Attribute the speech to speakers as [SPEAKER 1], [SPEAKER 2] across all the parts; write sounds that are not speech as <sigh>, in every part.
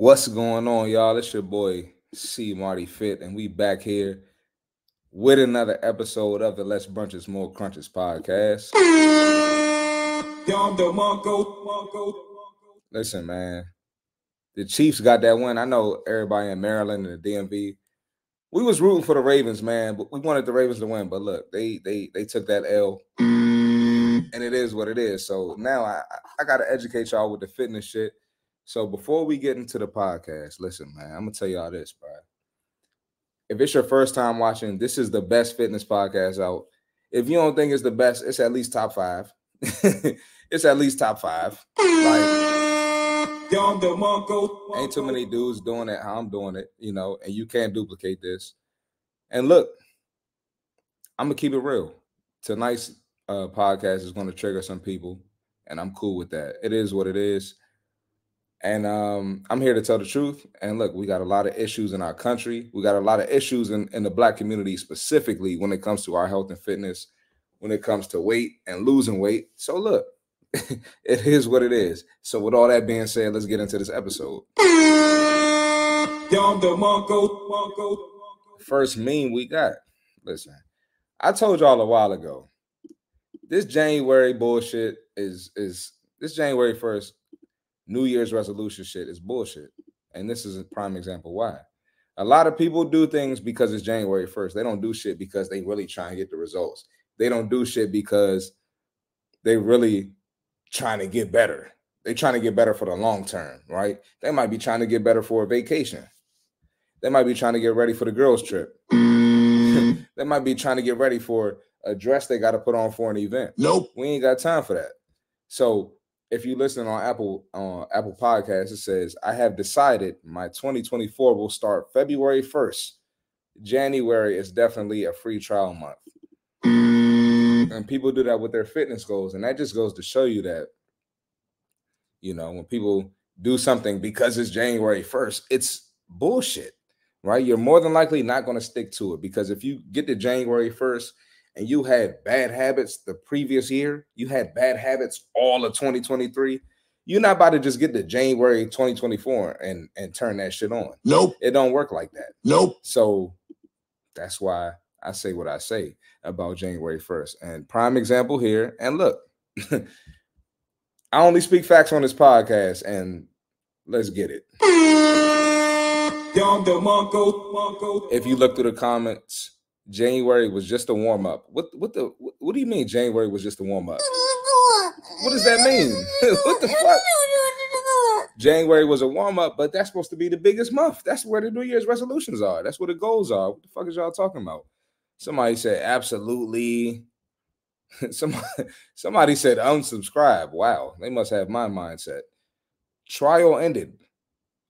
[SPEAKER 1] What's going on, y'all? It's your boy C Marty Fit, and we back here with another episode of the Less Brunches More Crunches podcast. Listen, man, the Chiefs got that win. I know everybody in Maryland and the DMV. We was rooting for the Ravens, man, but we wanted the Ravens to win. But look, they they they took that L, and it is what it is. So now I I got to educate y'all with the fitness shit. So before we get into the podcast, listen, man, I'm gonna tell y'all this, bro. If it's your first time watching, this is the best fitness podcast out. If you don't think it's the best, it's at least top five. <laughs> it's at least top five. Like, ain't too many dudes doing it how I'm doing it, you know, and you can't duplicate this. And look, I'm gonna keep it real. Tonight's uh, podcast is to trigger some people, and I'm cool with that. It is what it is. And um, I'm here to tell the truth. And look, we got a lot of issues in our country. We got a lot of issues in, in the black community, specifically when it comes to our health and fitness, when it comes to weight and losing weight. So look, <laughs> it is what it is. So with all that being said, let's get into this episode. First meme we got. Listen, I told y'all a while ago. This January bullshit is is this January first New Year's resolution shit is bullshit. And this is a prime example why. A lot of people do things because it's January 1st. They don't do shit because they really try and get the results. They don't do shit because they really trying to get better. They're trying to get better for the long term, right? They might be trying to get better for a vacation. They might be trying to get ready for the girls' trip. <laughs> they might be trying to get ready for a dress they got to put on for an event.
[SPEAKER 2] Nope.
[SPEAKER 1] We ain't got time for that. So if you listen on Apple on uh, Apple Podcasts, it says, I have decided my 2024 will start February 1st. January is definitely a free trial month. And people do that with their fitness goals. And that just goes to show you that, you know, when people do something because it's January 1st, it's bullshit, right? You're more than likely not going to stick to it because if you get to January 1st and you had bad habits the previous year, you had bad habits all of 2023, you're not about to just get to January 2024 and and turn that shit on.
[SPEAKER 2] Nope.
[SPEAKER 1] It don't work like that.
[SPEAKER 2] Nope.
[SPEAKER 1] So that's why I say what I say about January 1st. And prime example here, and look, <laughs> I only speak facts on this podcast, and let's get it. <laughs> If you look through the comments, January was just a warm up. What what the what do you mean January was just a warm up? What does that mean? <laughs> what the fuck? January was a warm up, but that's supposed to be the biggest month. That's where the New Year's resolutions are. That's where the goals are. What the fuck is y'all talking about? Somebody said absolutely. <laughs> somebody, somebody said unsubscribe. Wow, they must have my mindset. Trial ended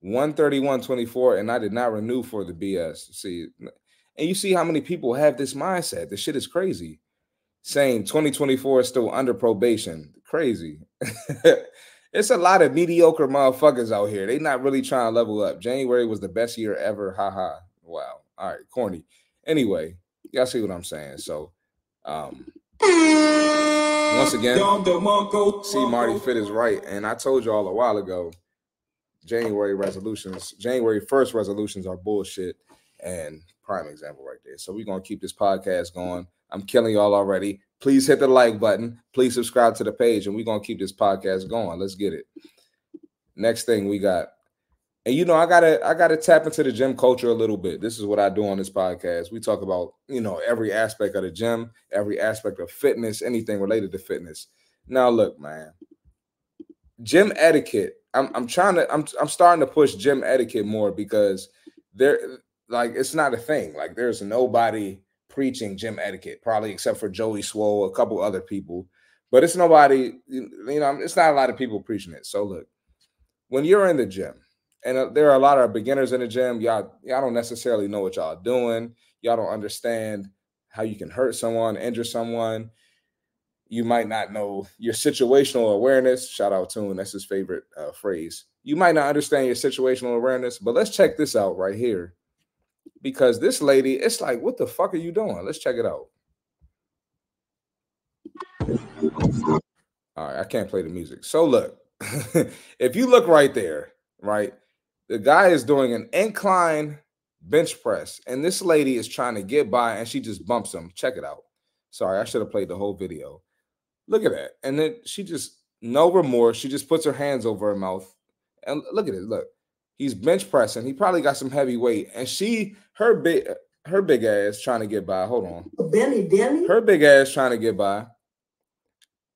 [SPEAKER 1] 131.24, and I did not renew for the BS. See, and you see how many people have this mindset. This shit is crazy. Saying 2024 is still under probation. Crazy. <laughs> it's a lot of mediocre motherfuckers out here. They not really trying to level up. January was the best year ever. Ha ha. Wow. All right, corny. Anyway, y'all see what I'm saying. So um once again, C Marty Fit is right. And I told you all a while ago, January resolutions, January 1st resolutions are bullshit. And prime example right there. So we're gonna keep this podcast going. I'm killing y'all already. Please hit the like button. Please subscribe to the page, and we're gonna keep this podcast going. Let's get it. Next thing we got, and you know, I gotta I gotta tap into the gym culture a little bit. This is what I do on this podcast. We talk about you know every aspect of the gym, every aspect of fitness, anything related to fitness. Now, look, man, gym etiquette. I'm I'm trying to I'm I'm starting to push gym etiquette more because there like it's not a thing. Like there's nobody preaching gym etiquette, probably except for Joey Swoll, a couple other people, but it's nobody. You know, it's not a lot of people preaching it. So look, when you're in the gym, and uh, there are a lot of beginners in the gym, y'all y'all don't necessarily know what y'all doing. Y'all don't understand how you can hurt someone, injure someone. You might not know your situational awareness. Shout out to him. That's his favorite uh, phrase. You might not understand your situational awareness, but let's check this out right here because this lady, it's like, what the fuck are you doing? Let's check it out. All right, I can't play the music. So look, <laughs> if you look right there, right, The guy is doing an incline bench press, and this lady is trying to get by, and she just bumps him. Check it out. Sorry, I should have played the whole video. Look at that. And then she just no remorse. She just puts her hands over her mouth. And look at it. Look, he's bench pressing. He probably got some heavy weight. And she, her big, her big ass trying to get by. Hold on.
[SPEAKER 2] Benny, Benny.
[SPEAKER 1] Her big ass trying to get by.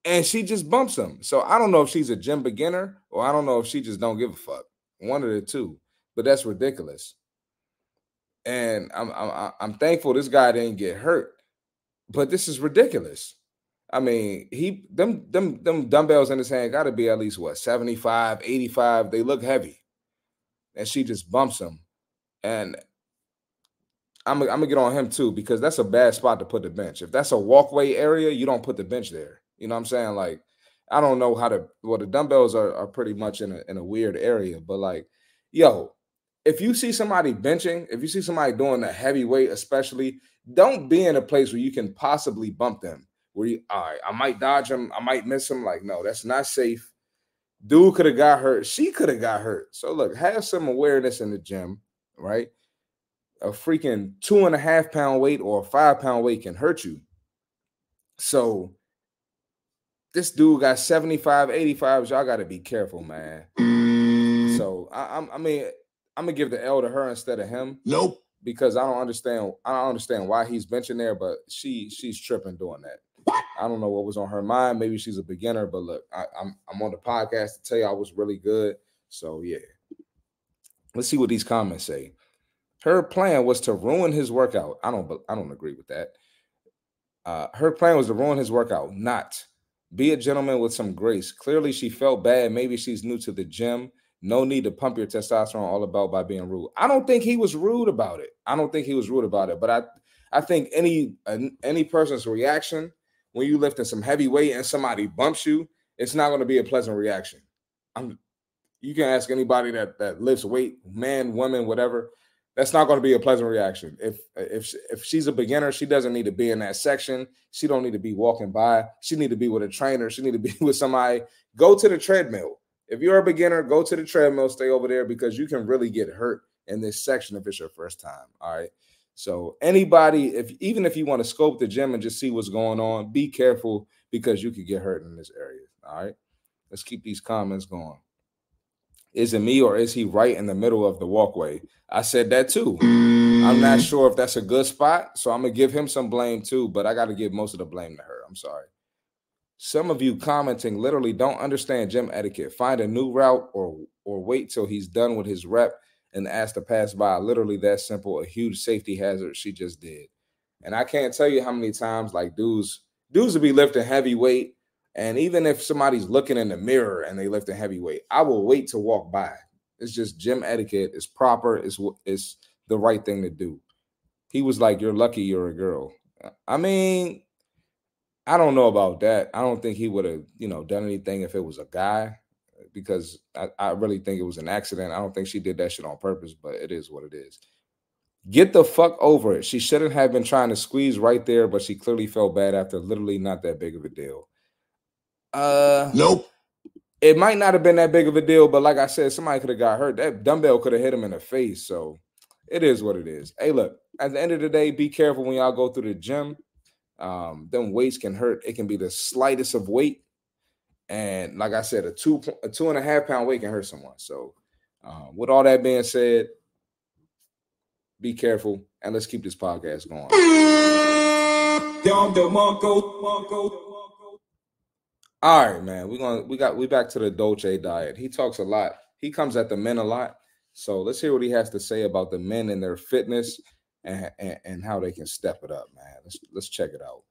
[SPEAKER 1] And she just bumps him. So I don't know if she's a gym beginner or I don't know if she just don't give a fuck. One of the two. But that's ridiculous. And I'm I'm I'm thankful this guy didn't get hurt. But this is ridiculous. I mean, he them them them dumbbells in his hand got to be at least what 75, 85. They look heavy. And she just bumps him. And I'm, I'm gonna get on him too because that's a bad spot to put the bench. If that's a walkway area, you don't put the bench there. You know what I'm saying? Like, I don't know how to. Well, the dumbbells are, are pretty much in a in a weird area, but like, yo, if you see somebody benching, if you see somebody doing a heavy weight, especially, don't be in a place where you can possibly bump them. Where you, all right, I might dodge him, I might miss him. Like, no, that's not safe. Dude could have got hurt. She could have got hurt. So look, have some awareness in the gym, right? A freaking two and a half pound weight or a five pound weight can hurt you. So this dude got 75, 85. Y'all got to be careful, man. So I, I mean, I'm gonna give the L to her instead of him.
[SPEAKER 3] Nope.
[SPEAKER 1] Because I don't understand. I don't understand why he's benching there, but she she's tripping doing that. I don't know what was on her mind. Maybe she's a beginner, but look, I, I'm I'm on the podcast to tell you I was really good. So yeah. Let's see what these comments say. Her plan was to ruin his workout. I don't I don't agree with that. Uh, her plan was to ruin his workout, not be a gentleman with some grace. Clearly, she felt bad. Maybe she's new to the gym no need to pump your testosterone all about by being rude. I don't think he was rude about it. I don't think he was rude about it, but I I think any any person's reaction when you lifting some heavy weight and somebody bumps you, it's not going to be a pleasant reaction. I'm you can ask anybody that that lifts weight, man, woman, whatever. That's not going to be a pleasant reaction. If if if she's a beginner, she doesn't need to be in that section. She don't need to be walking by. She need to be with a trainer. She need to be <laughs> with somebody. Go to the treadmill if you're a beginner, go to the treadmill, stay over there because you can really get hurt in this section if it's your first time. All right. So anybody, if even if you want to scope the gym and just see what's going on, be careful because you could get hurt in this area. All right. Let's keep these comments going. Is it me or is he right in the middle of the walkway? I said that too. I'm not sure if that's a good spot, so I'm gonna give him some blame too, but I got to give most of the blame to her. I'm sorry. Some of you commenting literally don't understand gym etiquette. Find a new route or or wait till he's done with his rep and ask to pass by. Literally that simple. A huge safety hazard she just did. And I can't tell you how many times like dudes dudes will be lifting heavy weight. And even if somebody's looking in the mirror and they lift a heavy weight, I will wait to walk by. It's just gym etiquette. It's proper. It's it's the right thing to do. He was like, "You're lucky you're a girl." I mean, I don't know about that. I don't think he would have, you know, done anything if it was a guy, because I, I, really think it was an accident. I don't think she did that shit on purpose, but it is what it is. Get the fuck over it. She shouldn't have been trying to squeeze right there, but she clearly felt bad after literally not that big of a deal.
[SPEAKER 3] Uh nope.
[SPEAKER 1] It might not have been that big of a deal, but like I said, somebody could have got hurt. That dumbbell could have hit him in the face. So it is what it is. Hey, look, at the end of the day, be careful when y'all go through the gym um, them weights can hurt. It can be the slightest of weight, and like I said, a two a two and a half pound weight can hurt someone. So, um, with all that being said, be careful and let's keep this podcast going. All right, man. We're gonna we got we back to the Dolce diet. He talks a lot. He comes at the men a lot. So let's hear what he has to say about the men and their fitness and, and, and how they can step it up, man. Let's let's check it out.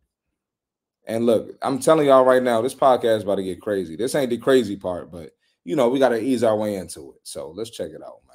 [SPEAKER 1] And look, I'm telling y'all right now, this podcast is about to get crazy. This ain't the crazy part, but you know, we got to ease our way into it. So let's check it out, man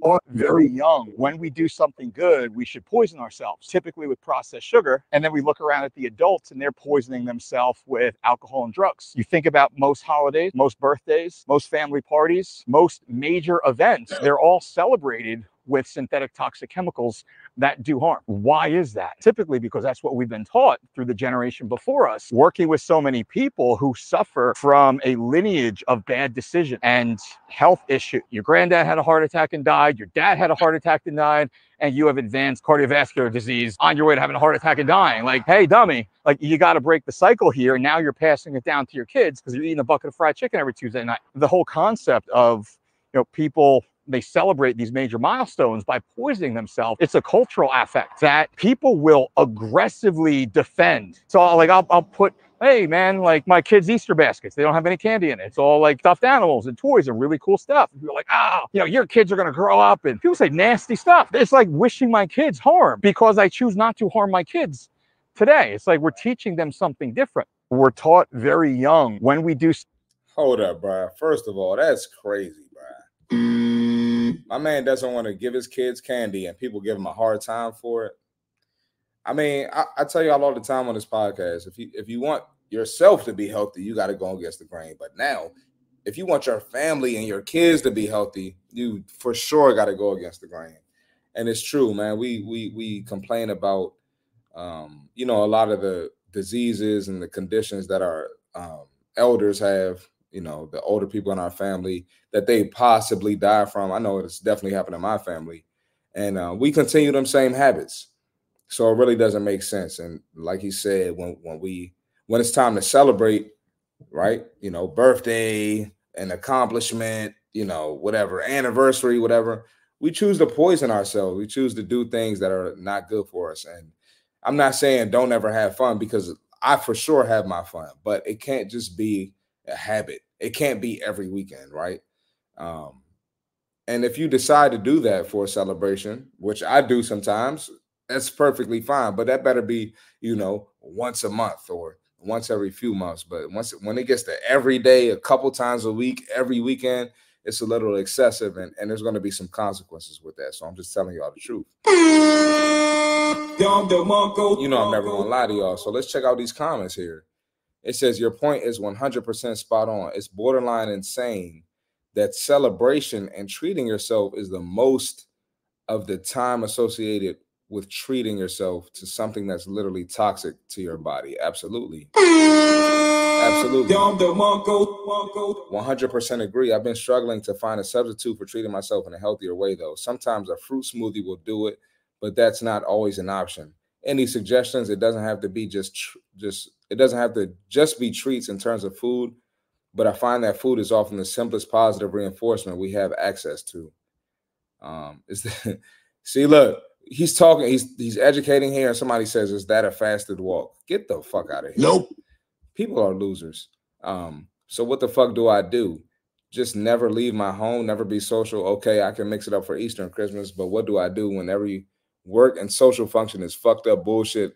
[SPEAKER 4] or very young. When we do something good, we should poison ourselves, typically with processed sugar. And then we look around at the adults and they're poisoning themselves with alcohol and drugs. You think about most holidays, most birthdays, most family parties, most major events, they're all celebrated with synthetic toxic chemicals that do harm. Why is that? Typically because that's what we've been taught through the generation before us, working with so many people who suffer from a lineage of bad decision and health issue. Your granddad had a heart attack and died, your dad had a heart attack and died, and you have advanced cardiovascular disease on your way to having a heart attack and dying. Like, hey, dummy, like you got to break the cycle here. And now you're passing it down to your kids because you're eating a bucket of fried chicken every Tuesday night. The whole concept of, you know, people they celebrate these major milestones by poisoning themselves. It's a cultural affect that people will aggressively defend. So like I'll, I'll put hey man, like my kids' Easter baskets, they don't have any candy in it. It's all like stuffed animals and toys and really cool stuff. And people like, ah, oh, you know, your kids are gonna grow up and people say nasty stuff. It's like wishing my kids harm because I choose not to harm my kids today. It's like we're teaching them something different. We're taught very young when we do.
[SPEAKER 1] Hold up, bro. First of all, that's crazy, bro. My man doesn't want to give his kids candy and people give him a hard time for it. I mean, I, I, tell y'all all the time on this podcast, if you if you want yourself to be healthy, you got to go against the grain. But now, if you want your family and your kids to be healthy, you for sure got to go against the grain. And it's true, man. We we we complain about um, you know, a lot of the diseases and the conditions that our um, elders have, you know, the older people in our family that they possibly die from. I know it's definitely happened in my family. And uh, we continue them same habits so it really doesn't make sense. And like he said, when when we when it's time to celebrate, right? You know, birthday, an accomplishment, you know, whatever, anniversary, whatever, we choose to poison ourselves. We choose to do things that are not good for us. And I'm not saying don't ever have fun because I for sure have my fun, but it can't just be a habit. It can't be every weekend, right? Um, and if you decide to do that for a celebration, which I do sometimes, that's perfectly fine. But that better be, you know, once a month or once every few months. But once when it gets to every day, a couple times a week, every weekend, it's a little excessive, and, and there's going to be some consequences with that. So I'm just telling y'all the truth. <laughs> You know, I'm never going to lie to y'all. So let's check out these comments here. It says, Your point is 100% spot on. It's borderline insane that celebration and treating yourself is the most of the time associated with treating yourself to something that's literally toxic to your body. Absolutely. Absolutely. 100% agree. I've been struggling to find a substitute for treating myself in a healthier way, though. Sometimes a fruit smoothie will do it, but that's not always an option. Any suggestions? It doesn't have to be just, just, it doesn't have to just be treats in terms of food, but I find that food is often the simplest positive reinforcement we have access to. Um, is that, <laughs> see, look, he's talking, he's he's educating here, and somebody says, "Is that a fasted walk?" Get the fuck out of here.
[SPEAKER 3] Nope.
[SPEAKER 1] People are losers. Um, so what the fuck do I do? Just never leave my home, never be social. Okay, I can mix it up for Easter and Christmas, but what do I do when every work and social function is fucked up bullshit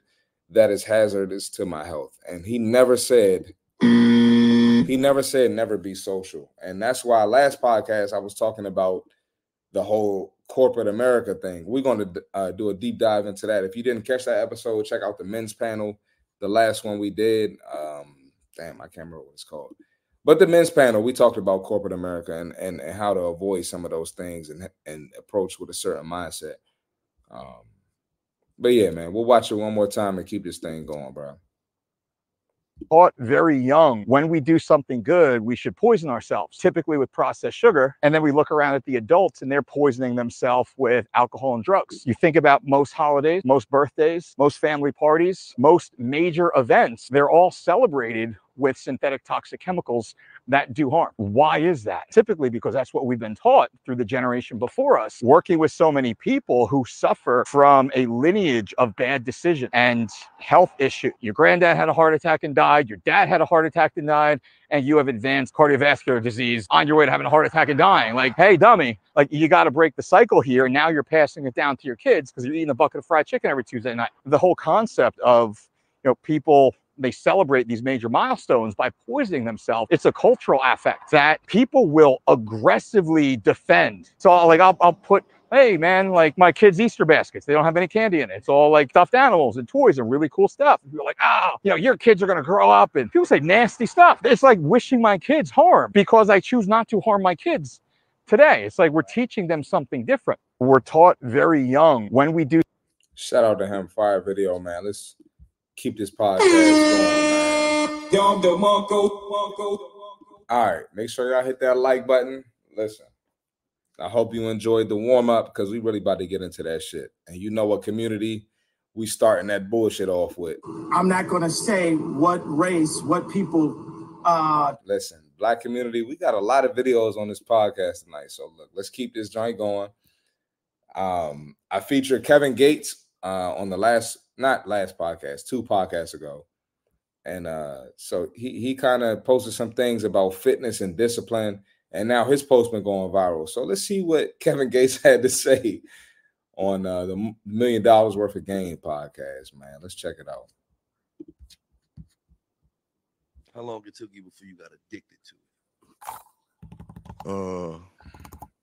[SPEAKER 1] that is hazardous to my health? And he never said he never said never be social. And that's why last podcast I was talking about the whole corporate America thing. We're going to uh, do a deep dive into that. If you didn't catch that episode, check out the men's panel, the last one we did. Um, damn, I can't remember what it's called. But the men's panel, we talked about corporate America and, and, and how to avoid some of those things and, and approach with a certain mindset. Um, but yeah, man, we'll watch it one more time and keep this thing going, bro
[SPEAKER 4] taught very young when we do something good, we should poison ourselves, typically with processed sugar. And then we look around at the adults and they're poisoning themselves with alcohol and drugs. You think about most holidays, most birthdays, most family parties, most major events, they're all celebrated with synthetic toxic chemicals that do harm. Why is that? Typically because that's what we've been taught through the generation before us, working with so many people who suffer from a lineage of bad decisions and health issue. Your granddad had a heart attack and died, your dad had a heart attack and died, and you have advanced cardiovascular disease on your way to having a heart attack and dying. Like, hey, dummy, like you got to break the cycle here. And now you're passing it down to your kids because you're eating a bucket of fried chicken every Tuesday night. The whole concept of you know people they celebrate these major milestones by poisoning themselves. It's a cultural affect that people will aggressively defend. So like I'll, I'll put hey man, like my kids' Easter baskets, they don't have any candy in it. It's all like stuffed animals and toys and really cool stuff. And you're like, ah, oh, you know, your kids are gonna grow up and people say nasty stuff. It's like wishing my kids harm because I choose not to harm my kids today. It's like we're teaching them something different. We're taught very young when we do.
[SPEAKER 1] Shout out to him, fire video, man. Let's keep this podcast going. All right, make sure y'all hit that like button. Listen, I hope you enjoyed the warm up because we really about to get into that shit. And you know what community we starting that bullshit off with.
[SPEAKER 3] I'm not gonna say what race, what people. uh
[SPEAKER 1] Listen, black community, we got a lot of videos on this podcast tonight. So look, let's keep this joint going. Um, I feature Kevin Gates uh on the last, not last podcast, two podcasts ago. And uh, so he he kind of posted some things about fitness and discipline, and now his post been going viral. So let's see what <laughs> Kevin Gates had to say on uh, the Million Dollaz Worth of Game podcast. Man, let's check it out.
[SPEAKER 2] How long it took you before you got addicted to it?
[SPEAKER 5] Uh,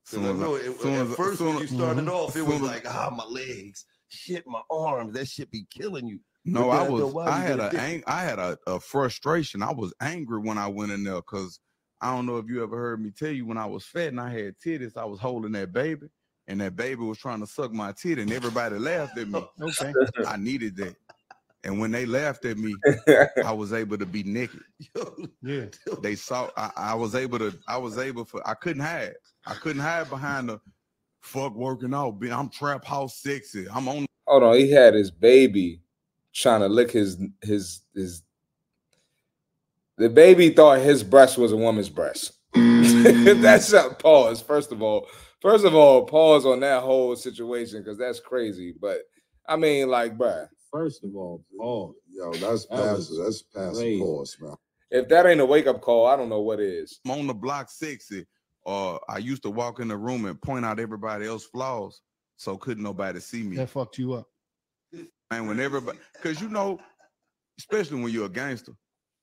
[SPEAKER 2] Because I know it, at first when you started off, it was like, ah, my legs, shit, my arms, that shit be killing you.
[SPEAKER 5] No, I
[SPEAKER 2] then after a
[SPEAKER 5] was. I had
[SPEAKER 2] get
[SPEAKER 5] a. Ang- I had a, a frustration. I was angry when I went in there because I don't know if you ever heard me tell you when I was fat and I had titties, I was holding that baby, and that baby was trying to suck my titty, and everybody laughed at me. <laughs>
[SPEAKER 4] Okay.
[SPEAKER 5] I needed that, and when they laughed at me, I was able to be naked. <laughs>
[SPEAKER 4] Yeah.
[SPEAKER 5] They saw. I, I was able to. I was able for. I couldn't hide. I couldn't hide behind the fuck working out. be- I'm trap house sexy. I'm on
[SPEAKER 1] Hold on, he had his baby trying to lick his his his. The baby thought his breast was a woman's breast. <laughs> that's a pause. First of all, first of all, pause on that whole situation because that's crazy. But I mean, like, bruh,
[SPEAKER 6] First of all, Paul,
[SPEAKER 7] Yo, that's
[SPEAKER 6] That was.
[SPEAKER 7] That's past
[SPEAKER 6] crazy.
[SPEAKER 7] pause, man.
[SPEAKER 1] if that ain't a wake up call, I don't know what is.
[SPEAKER 5] I'm on the block sexy. Or I used to walk in the room and point out everybody else's flaws, so couldn't nobody see me.
[SPEAKER 8] That fucked you up.
[SPEAKER 5] And when everybody, because you know, especially when you're a gangster,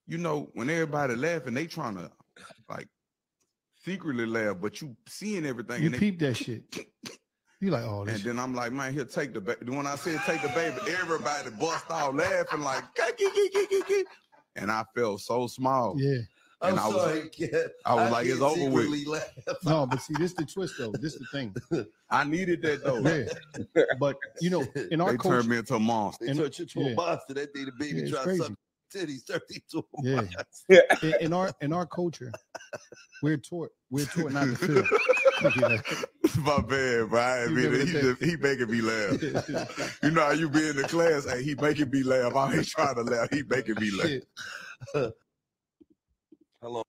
[SPEAKER 5] you know, when everybody laughing, they trying to like secretly laugh, but you seeing everything.
[SPEAKER 8] You
[SPEAKER 5] and, they-
[SPEAKER 8] peep that shit. You like, all oh,
[SPEAKER 5] and
[SPEAKER 8] this.
[SPEAKER 5] then I'm like, man, here, take the baby. When I said take the baby, everybody bust out laughing like, and I felt so small.
[SPEAKER 8] Yeah.
[SPEAKER 2] I'm
[SPEAKER 5] And I was-
[SPEAKER 2] sorry, <laughs> kid.
[SPEAKER 5] I was like, it's
[SPEAKER 2] can't
[SPEAKER 5] over with.
[SPEAKER 2] laugh. <laughs>
[SPEAKER 8] No, but see, this the twist though. This the thing. <laughs>
[SPEAKER 5] I needed that though.
[SPEAKER 8] Yeah. But you know, in our
[SPEAKER 5] they
[SPEAKER 8] culture,
[SPEAKER 5] turned me into a monster.
[SPEAKER 2] They
[SPEAKER 8] And-
[SPEAKER 2] turned you to
[SPEAKER 8] yeah.
[SPEAKER 2] a monster. That day the baby
[SPEAKER 8] Yeah, it's
[SPEAKER 2] tried to titties, turned you a
[SPEAKER 8] Yeah.
[SPEAKER 2] monster.
[SPEAKER 8] in, in our in our culture, we're taught we're taught not to feel. Look at that.
[SPEAKER 5] My bad, bro. I
[SPEAKER 8] You
[SPEAKER 5] admit. He, just, he making me laugh. You know how you be in the class? Hey, he making me laugh. I ain't trying to laugh. He making me laugh.
[SPEAKER 8] Shit.
[SPEAKER 2] How long?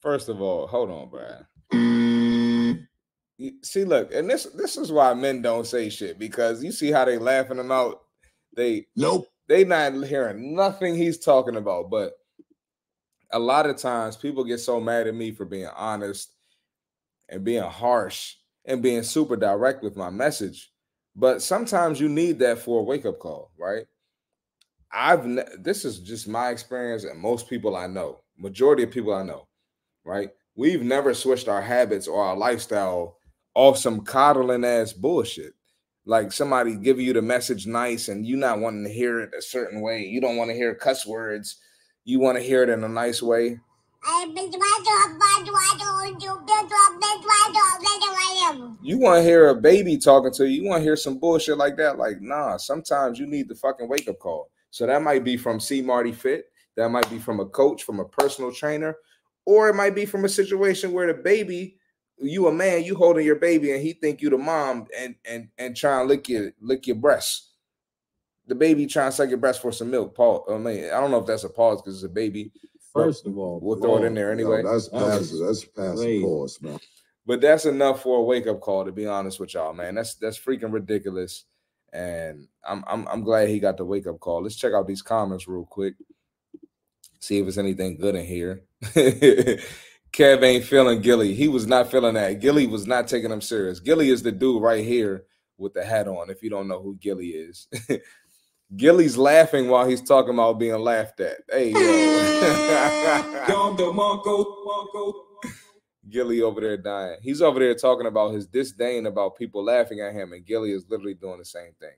[SPEAKER 1] First of all, hold on, Brian. Mm. See, look, and this this is why men don't say shit because you see how they laughing them out. They
[SPEAKER 7] Nope.
[SPEAKER 1] they not hearing nothing he's talking about. But a lot of times people get so mad at me for being honest and being harsh and being super direct with my message. But sometimes you need that for a wake up call, right? I've ne- this is just my experience and most people I know, majority of people I know, right? We've never switched our habits or our lifestyle off some coddling ass bullshit like somebody giving you the message nice and you not wanting to hear it a certain way. You don't want to hear cuss words. You want to hear it in a nice way. You want to hear a baby talking to you. You want to hear some bullshit like that. Like, nah, sometimes you need the fucking wake up call. So that might be from C. Marty Fit. That might be from a coach, from a personal trainer, or it might be from a situation where the baby, you a man, you holding your baby, and he think you the mom, and and and trying to lick your lick your breast. The baby trying to suck your breast for some milk. Paul, I mean, I don't know if that's a pause because it's a baby,
[SPEAKER 6] First of all,
[SPEAKER 1] We'll throw it in there
[SPEAKER 7] Yo,
[SPEAKER 1] anyway.
[SPEAKER 7] that's
[SPEAKER 6] That was
[SPEAKER 7] passive. That's passive
[SPEAKER 6] crazy.
[SPEAKER 7] pause, man.
[SPEAKER 1] but that's enough for a wake up call. To be honest with y'all, man, that's that's freaking ridiculous. And I'm I'm I'm glad he got the wake up call. Let's check out these comments real quick. See if there's anything good in here. <laughs> Kev ain't feeling Gillie. He was not feeling that. Gillie was not taking him serious. Gillie is the dude right here with the hat on. If you don't know who Gillie is, <laughs> Gillie's laughing while he's talking about being laughed at. Hey, yo. <laughs> Gillie over there dying. He's over there talking about his disdain about people laughing at him, and Gillie is literally doing the same thing.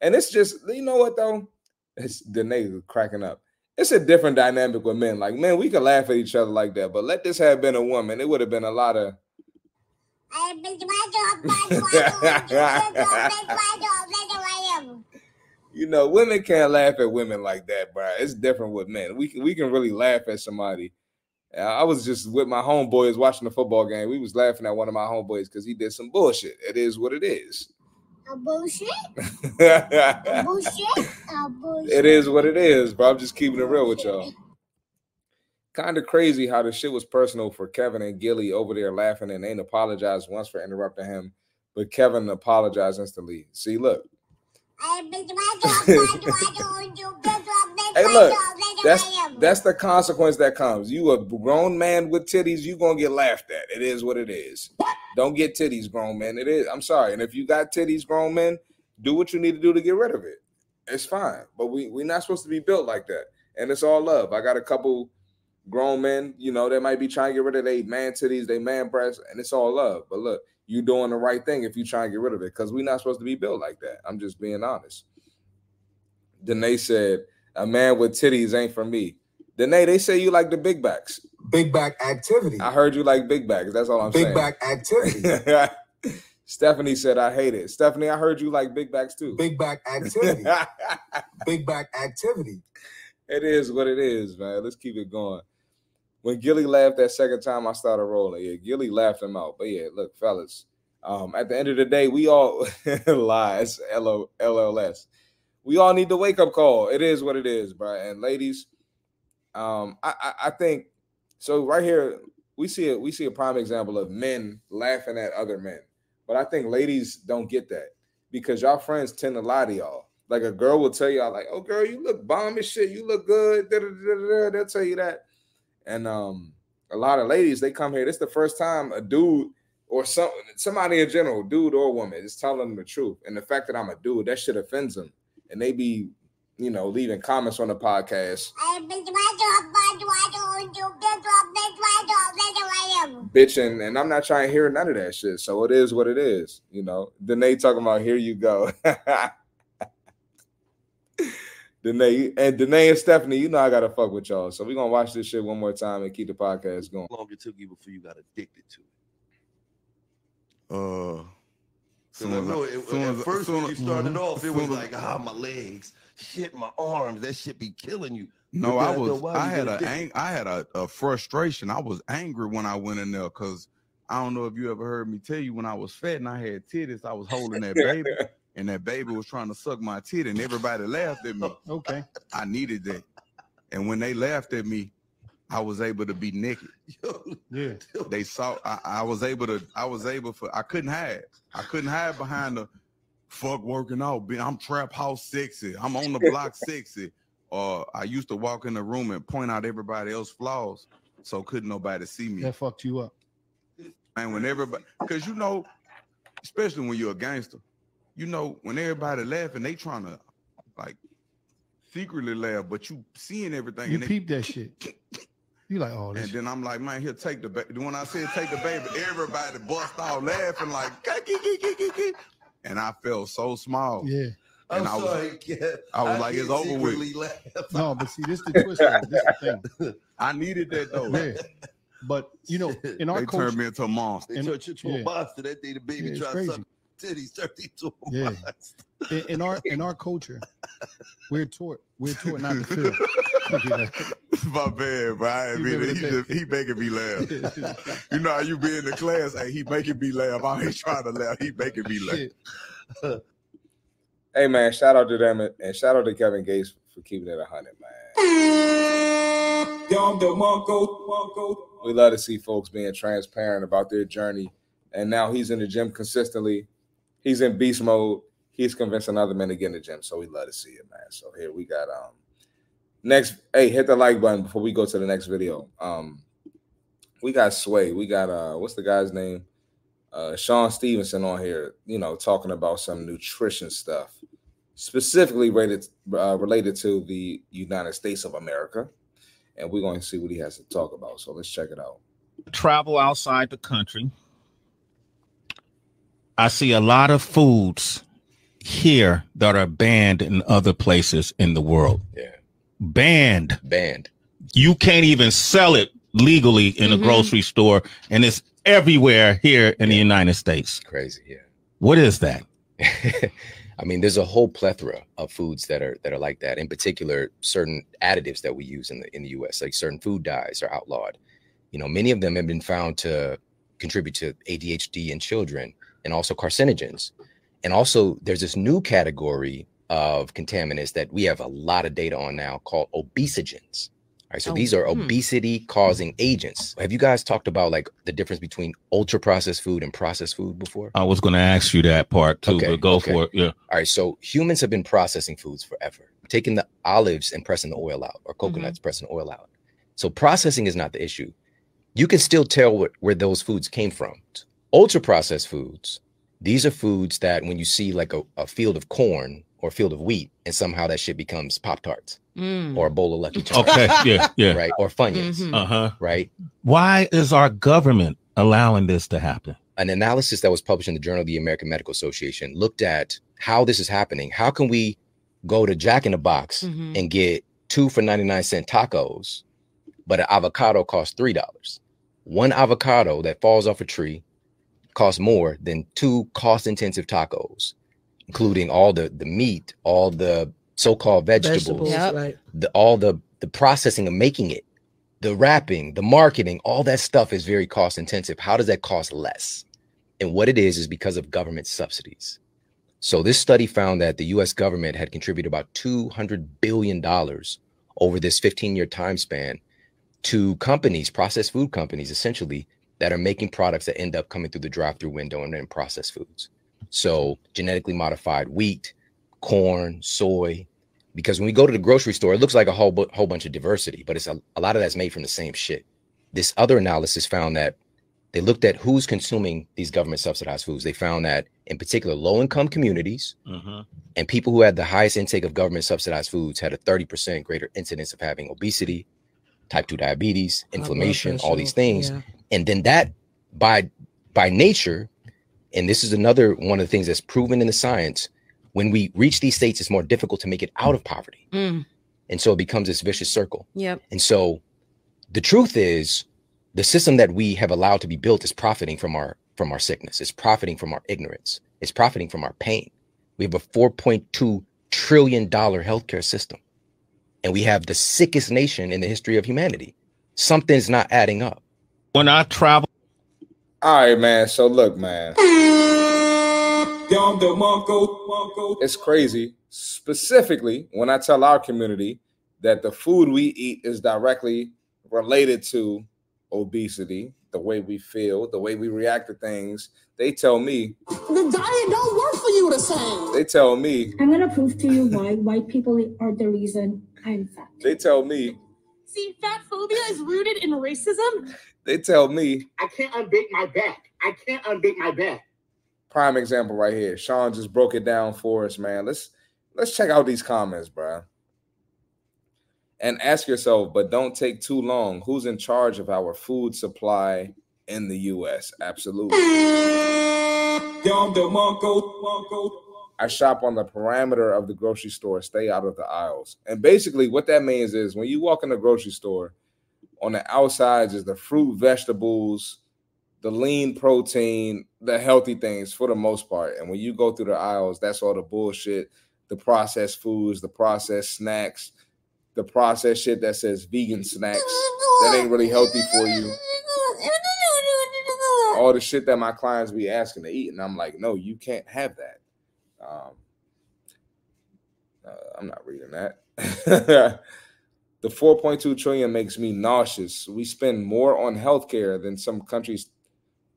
[SPEAKER 1] And it's just, you know what though? It's the nigga cracking up. It's a different dynamic with men. Like, man, we could laugh at each other like that, but let this have been a woman, it would have been a lot of <laughs> you know, women can't laugh at women like that, bro. It's different with men. We can we can really laugh at somebody. I was just with my homeboys watching the football game. We was laughing at one of my homeboys because he did some bullshit. It is what it is.
[SPEAKER 7] A bullshit. a <laughs> bullshit. A bullshit.
[SPEAKER 1] It is what it is, bro. I'm just keeping it real with y'all. Kind of crazy how the shit was personal for Kevin and Gillie over there laughing and ain't apologized once for interrupting him, but Kevin apologized instantly. See, look. <laughs> Hey, look, that's that's the consequence that comes. You a grown man with titties, you gonna get laughed at. It is what it is. Don't get titties, grown man. It is. I'm sorry. And if you got titties, grown men, do what you need to do to get rid of it. It's fine. But we we're not supposed to be built like that. And it's all love. I got a couple grown men, you know, they might be trying to get rid of their man titties, they man breasts, and it's all love. But look, you doing the right thing if you try and get rid of it, because we're not supposed to be built like that. I'm just being honest. Danae said, a man with titties ain't for me. Danae, they say you like the big backs.
[SPEAKER 9] Big back activity.
[SPEAKER 1] I heard you like big backs. That's all I'm
[SPEAKER 9] big
[SPEAKER 1] saying.
[SPEAKER 9] Big back activity. <laughs>
[SPEAKER 1] Stephanie said, I hate it. Stephanie, I heard you like big backs too.
[SPEAKER 9] Big back activity. <laughs> big back activity.
[SPEAKER 1] It is what it is, man. Let's keep it going. When Gillie laughed that second time, I started rolling. Yeah, Gillie laughed him out. But yeah, look, fellas, um, at the end of the day, we all <laughs> lies, LLS we all need the wake up call. It is what it is, bro. And ladies, um, I, I, I think so. Right here, we see it. We see a prime example of men laughing at other men, but I think ladies don't get that because y'all friends tend to lie to y'all. Like a girl will tell y'all, like, "Oh, girl, you look bomb as shit. You look good." Da, da, da, They'll tell you that, and um, a lot of ladies they come here. This is the first time a dude or some somebody in general, dude or woman, is telling them the truth. And the fact that I'm a dude, that shit offends them and they be, you know, leaving comments on the podcast. Bitching, and I'm not trying to hear none of that shit. So it is what it is, you know. Danae talking about here you go. <laughs> Danae and Danae and Stephanie, you know I gotta fuck with y'all. So we're gonna watch this shit one more time and keep the podcast going.
[SPEAKER 2] How long it took you before you got addicted to
[SPEAKER 5] it? Uh
[SPEAKER 2] Soon I know it, at first when you started mm-hmm. off, it was like, ah, my legs, shit, my arms, that shit be killing you.
[SPEAKER 5] No, I was, I had a, ang- I had a, a frustration. I was angry when I went in there because I don't know if you ever heard me tell you when I was fat and I had titties, I was holding that baby, <laughs> and that baby was trying to suck my titty, and everybody laughed at me. <laughs>
[SPEAKER 8] Okay,
[SPEAKER 5] I needed that, and when they laughed at me, I was able to be naked. <laughs>
[SPEAKER 8] yeah.
[SPEAKER 5] They saw I, I, was able to I was able for I couldn't hide. I couldn't hide behind the fuck working out. I'm trap house sexy. I'm on the block <laughs> sexy. Or I used to walk in the room and point out everybody else's flaws so couldn't nobody see me.
[SPEAKER 8] That fucked you up.
[SPEAKER 5] And when everybody because you know, especially when you're a gangster, you know, when everybody laughing, they trying to like secretly laugh, but you seeing everything.
[SPEAKER 8] You
[SPEAKER 5] and
[SPEAKER 8] peep that shit. <laughs> You like, oh,
[SPEAKER 5] and then I'm like, man, here, take the baby. When I said take the baby, everybody bust out laughing like, and I felt so small.
[SPEAKER 8] Yeah.
[SPEAKER 2] And I'm
[SPEAKER 5] I was,
[SPEAKER 2] sorry, <laughs> yeah.
[SPEAKER 5] I was I like, it's over with.
[SPEAKER 8] Laugh. No, but see, this is the twist. this the thing. <laughs>
[SPEAKER 5] I needed that though.
[SPEAKER 8] Yeah. But you know, in our
[SPEAKER 5] they
[SPEAKER 8] culture,
[SPEAKER 5] turned me into a monster.
[SPEAKER 2] They turned you into yeah. a monster. That day the baby yeah, tried to suck titties, turned into a yeah. monster.
[SPEAKER 8] In, in our in our culture, we're taught we're taught not to feel. <laughs> <laughs>
[SPEAKER 5] My bad, bro. I mean, he, just, he making me laugh. <laughs> you know how you be in the class? Hey, he making me laugh. I ain't trying to laugh. He making me laugh. <laughs>
[SPEAKER 1] hey man, shout out to them and shout out to Kevin Gates for keeping it a hundred, man. We love to see folks being transparent about their journey. And now he's in the gym consistently. He's in beast mode. He's convincing other men to get in the gym. So we love to see it, man. So here we got um next hey hit the like button before we go to the next video. Um we got sway. We got uh what's the guy's name? Uh Shawn Stevenson on here you know talking about some nutrition stuff specifically related uh, related to the united states of america and we're going to see what he has to talk about so let's check it out.
[SPEAKER 10] Travel outside the country. I see a lot of foods here that are banned in other places in the world.
[SPEAKER 11] Yeah
[SPEAKER 10] banned.
[SPEAKER 11] Banned.
[SPEAKER 10] You can't even sell it legally in mm-hmm. a grocery store, and it's everywhere here in the United States.
[SPEAKER 11] Crazy, yeah.
[SPEAKER 10] What is that? <laughs>
[SPEAKER 11] I mean, there's a whole plethora of foods that are that are like that. In particular, certain additives that we use in the in the U.S., like certain food dyes, are outlawed. You know, many of them have been found to contribute to ADHD in children and also carcinogens. And also, there's this new category of contaminants that we have a lot of data on now called obesogens. All right, so
[SPEAKER 12] Oh,
[SPEAKER 11] these are
[SPEAKER 12] hmm.
[SPEAKER 11] obesity causing agents. Have you guys talked about like the difference between ultra processed food and processed food before?
[SPEAKER 10] I was going to ask you that part too, but go
[SPEAKER 11] okay.
[SPEAKER 10] for it. Yeah.
[SPEAKER 11] All right. So humans have been processing foods forever, taking the olives and pressing the oil out, or coconuts pressing oil out. So processing is not the issue. You can still tell what, where those foods came from. Ultra processed foods, these are foods that when you see like a, a field of corn or field of wheat, and somehow that shit becomes Pop Tarts
[SPEAKER 12] Mm.
[SPEAKER 11] or a bowl of Lucky <laughs> Charms.
[SPEAKER 10] Okay. Yeah. Yeah.
[SPEAKER 11] Right. Or Funyuns.
[SPEAKER 12] Mhm.
[SPEAKER 10] Uh huh.
[SPEAKER 11] Right.
[SPEAKER 10] Why is our government allowing this to happen?
[SPEAKER 11] an analysis that was published in the Journal of the American Medical Association looked at how this is happening. How can we go to Jack in the Box
[SPEAKER 12] Mhm.
[SPEAKER 11] and get two for 99 cent tacos, but an avocado costs $3? One avocado that falls off a tree costs more than two cost intensive tacos, including all the, the meat, all the so called vegetables,
[SPEAKER 12] Vegetables, Yep. right.
[SPEAKER 11] the, all the, the processing of making it, the wrapping, the marketing, all that stuff is very cost intensive. How does that cost less? And what it is is because of government subsidies. So this study found that the US government had contributed about 200 billion dollars over this 15-year time span to companies, processed food companies essentially that are making products that end up coming through the drive-through window and then processed foods. So genetically modified wheat, corn, soy, because when we go to the grocery store, it looks like a whole bu- whole bunch of diversity, but it's a, a lot of that's made from the same shit. This other analysis found that they looked at who's consuming these government subsidized foods. They found that in particular low income communities
[SPEAKER 10] Mhm.
[SPEAKER 11] and people who had the highest intake of government subsidized foods had a 30% greater incidence of having obesity, type 2 diabetes, inflammation, all these things.
[SPEAKER 12] yeah.
[SPEAKER 11] And then that by by nature, and this is another one of the things that's proven in the science, when we reach these states, it's more difficult to make it out of poverty.
[SPEAKER 12] Mm.
[SPEAKER 11] And so it becomes this vicious circle.
[SPEAKER 12] Yep.
[SPEAKER 11] And so the truth is the system that we have allowed to be built is profiting from our from our sickness. It's profiting from our ignorance. It's profiting from our pain. We have a 4.2 trillion dollar healthcare system. And we have the sickest nation in the history of humanity. Something's not adding up.
[SPEAKER 10] When I travel,
[SPEAKER 1] All right, man. So look, man. It's crazy. Specifically, when I tell our community that the food we eat is directly related to obesity, the way we feel, the way we react to things, they tell me,
[SPEAKER 13] The diet don't work for you the same.
[SPEAKER 1] they tell me,
[SPEAKER 14] I'm gonna prove to you why white people are the reason I'm fat.
[SPEAKER 1] they tell me,
[SPEAKER 13] See, fat phobia is rooted in racism.
[SPEAKER 1] They tell me,
[SPEAKER 15] I can't unbake my back. I can't unbake my back.
[SPEAKER 1] prime example right here. Shawn just broke it down for us, man. Let's let's check out these comments, bro. And ask yourself, but don't take too long. Who's in charge of our food supply in the US? Absolutely. I shop on the perimeter of the grocery store, stay out of the aisles. And basically, what that means is when you walk in the grocery store, on the outsides is the fruit, vegetables, the lean protein, the healthy things for the most part. And when you go through the aisles, that's all the bullshit, the processed foods, the processed snacks, the processed shit that says vegan snacks that ain't really healthy for you. All the shit that my clients be asking to eat, and I'm like, no, you can't have that. Um, uh, I'm not reading that. <laughs> the 4.2 trillion makes me nauseous. We spend more on healthcare than some countries'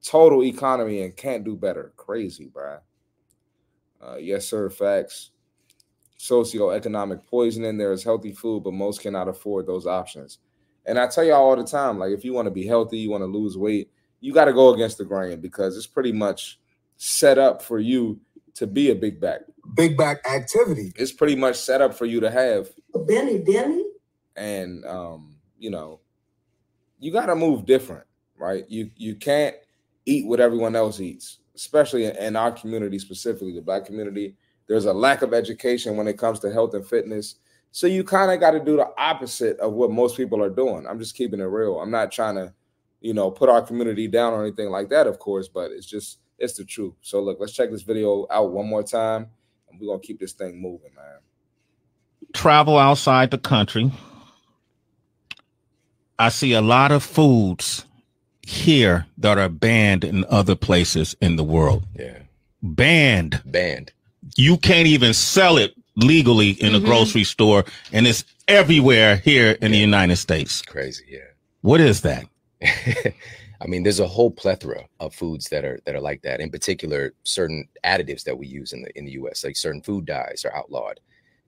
[SPEAKER 1] total economy and can't do better. Crazy, bruh. Uh, yes, sir. Facts. Socioeconomic poisoning. There is healthy food, but most cannot afford those options. And I tell y'all all the time, like if you want to be healthy, you want to lose weight, you got to go against the grain because it's pretty much set up for you to be a big back.
[SPEAKER 9] Big back activity.
[SPEAKER 1] It's pretty much set up for you to have
[SPEAKER 13] Belly, belly.
[SPEAKER 1] And um, you know, you got to move different, right? You you can't eat what everyone else eats, especially in, our community, specifically the black community. There's a lack of education when it comes to health and fitness, so you kind of got to do the opposite of what most people are doing. I'm just keeping it real. I'm not trying to, you know, put our community down or anything like that, of course, but it's just it's the truth. So look, let's check this video out one more time, and we're gonna keep this thing moving, man.
[SPEAKER 10] Travel outside the country. I see a lot of foods here that are banned in other places in the world.
[SPEAKER 11] Yeah.
[SPEAKER 10] Banned.
[SPEAKER 11] Banned.
[SPEAKER 10] You can't even sell it legally in
[SPEAKER 11] Mhm.
[SPEAKER 10] a grocery store, and it's everywhere here in the United States.
[SPEAKER 11] Crazy, yeah.
[SPEAKER 10] What is that? <laughs>
[SPEAKER 11] I mean, there's a whole plethora of foods that are that are like that. In particular, certain additives that we use in the in the U.S., like certain food dyes, are outlawed.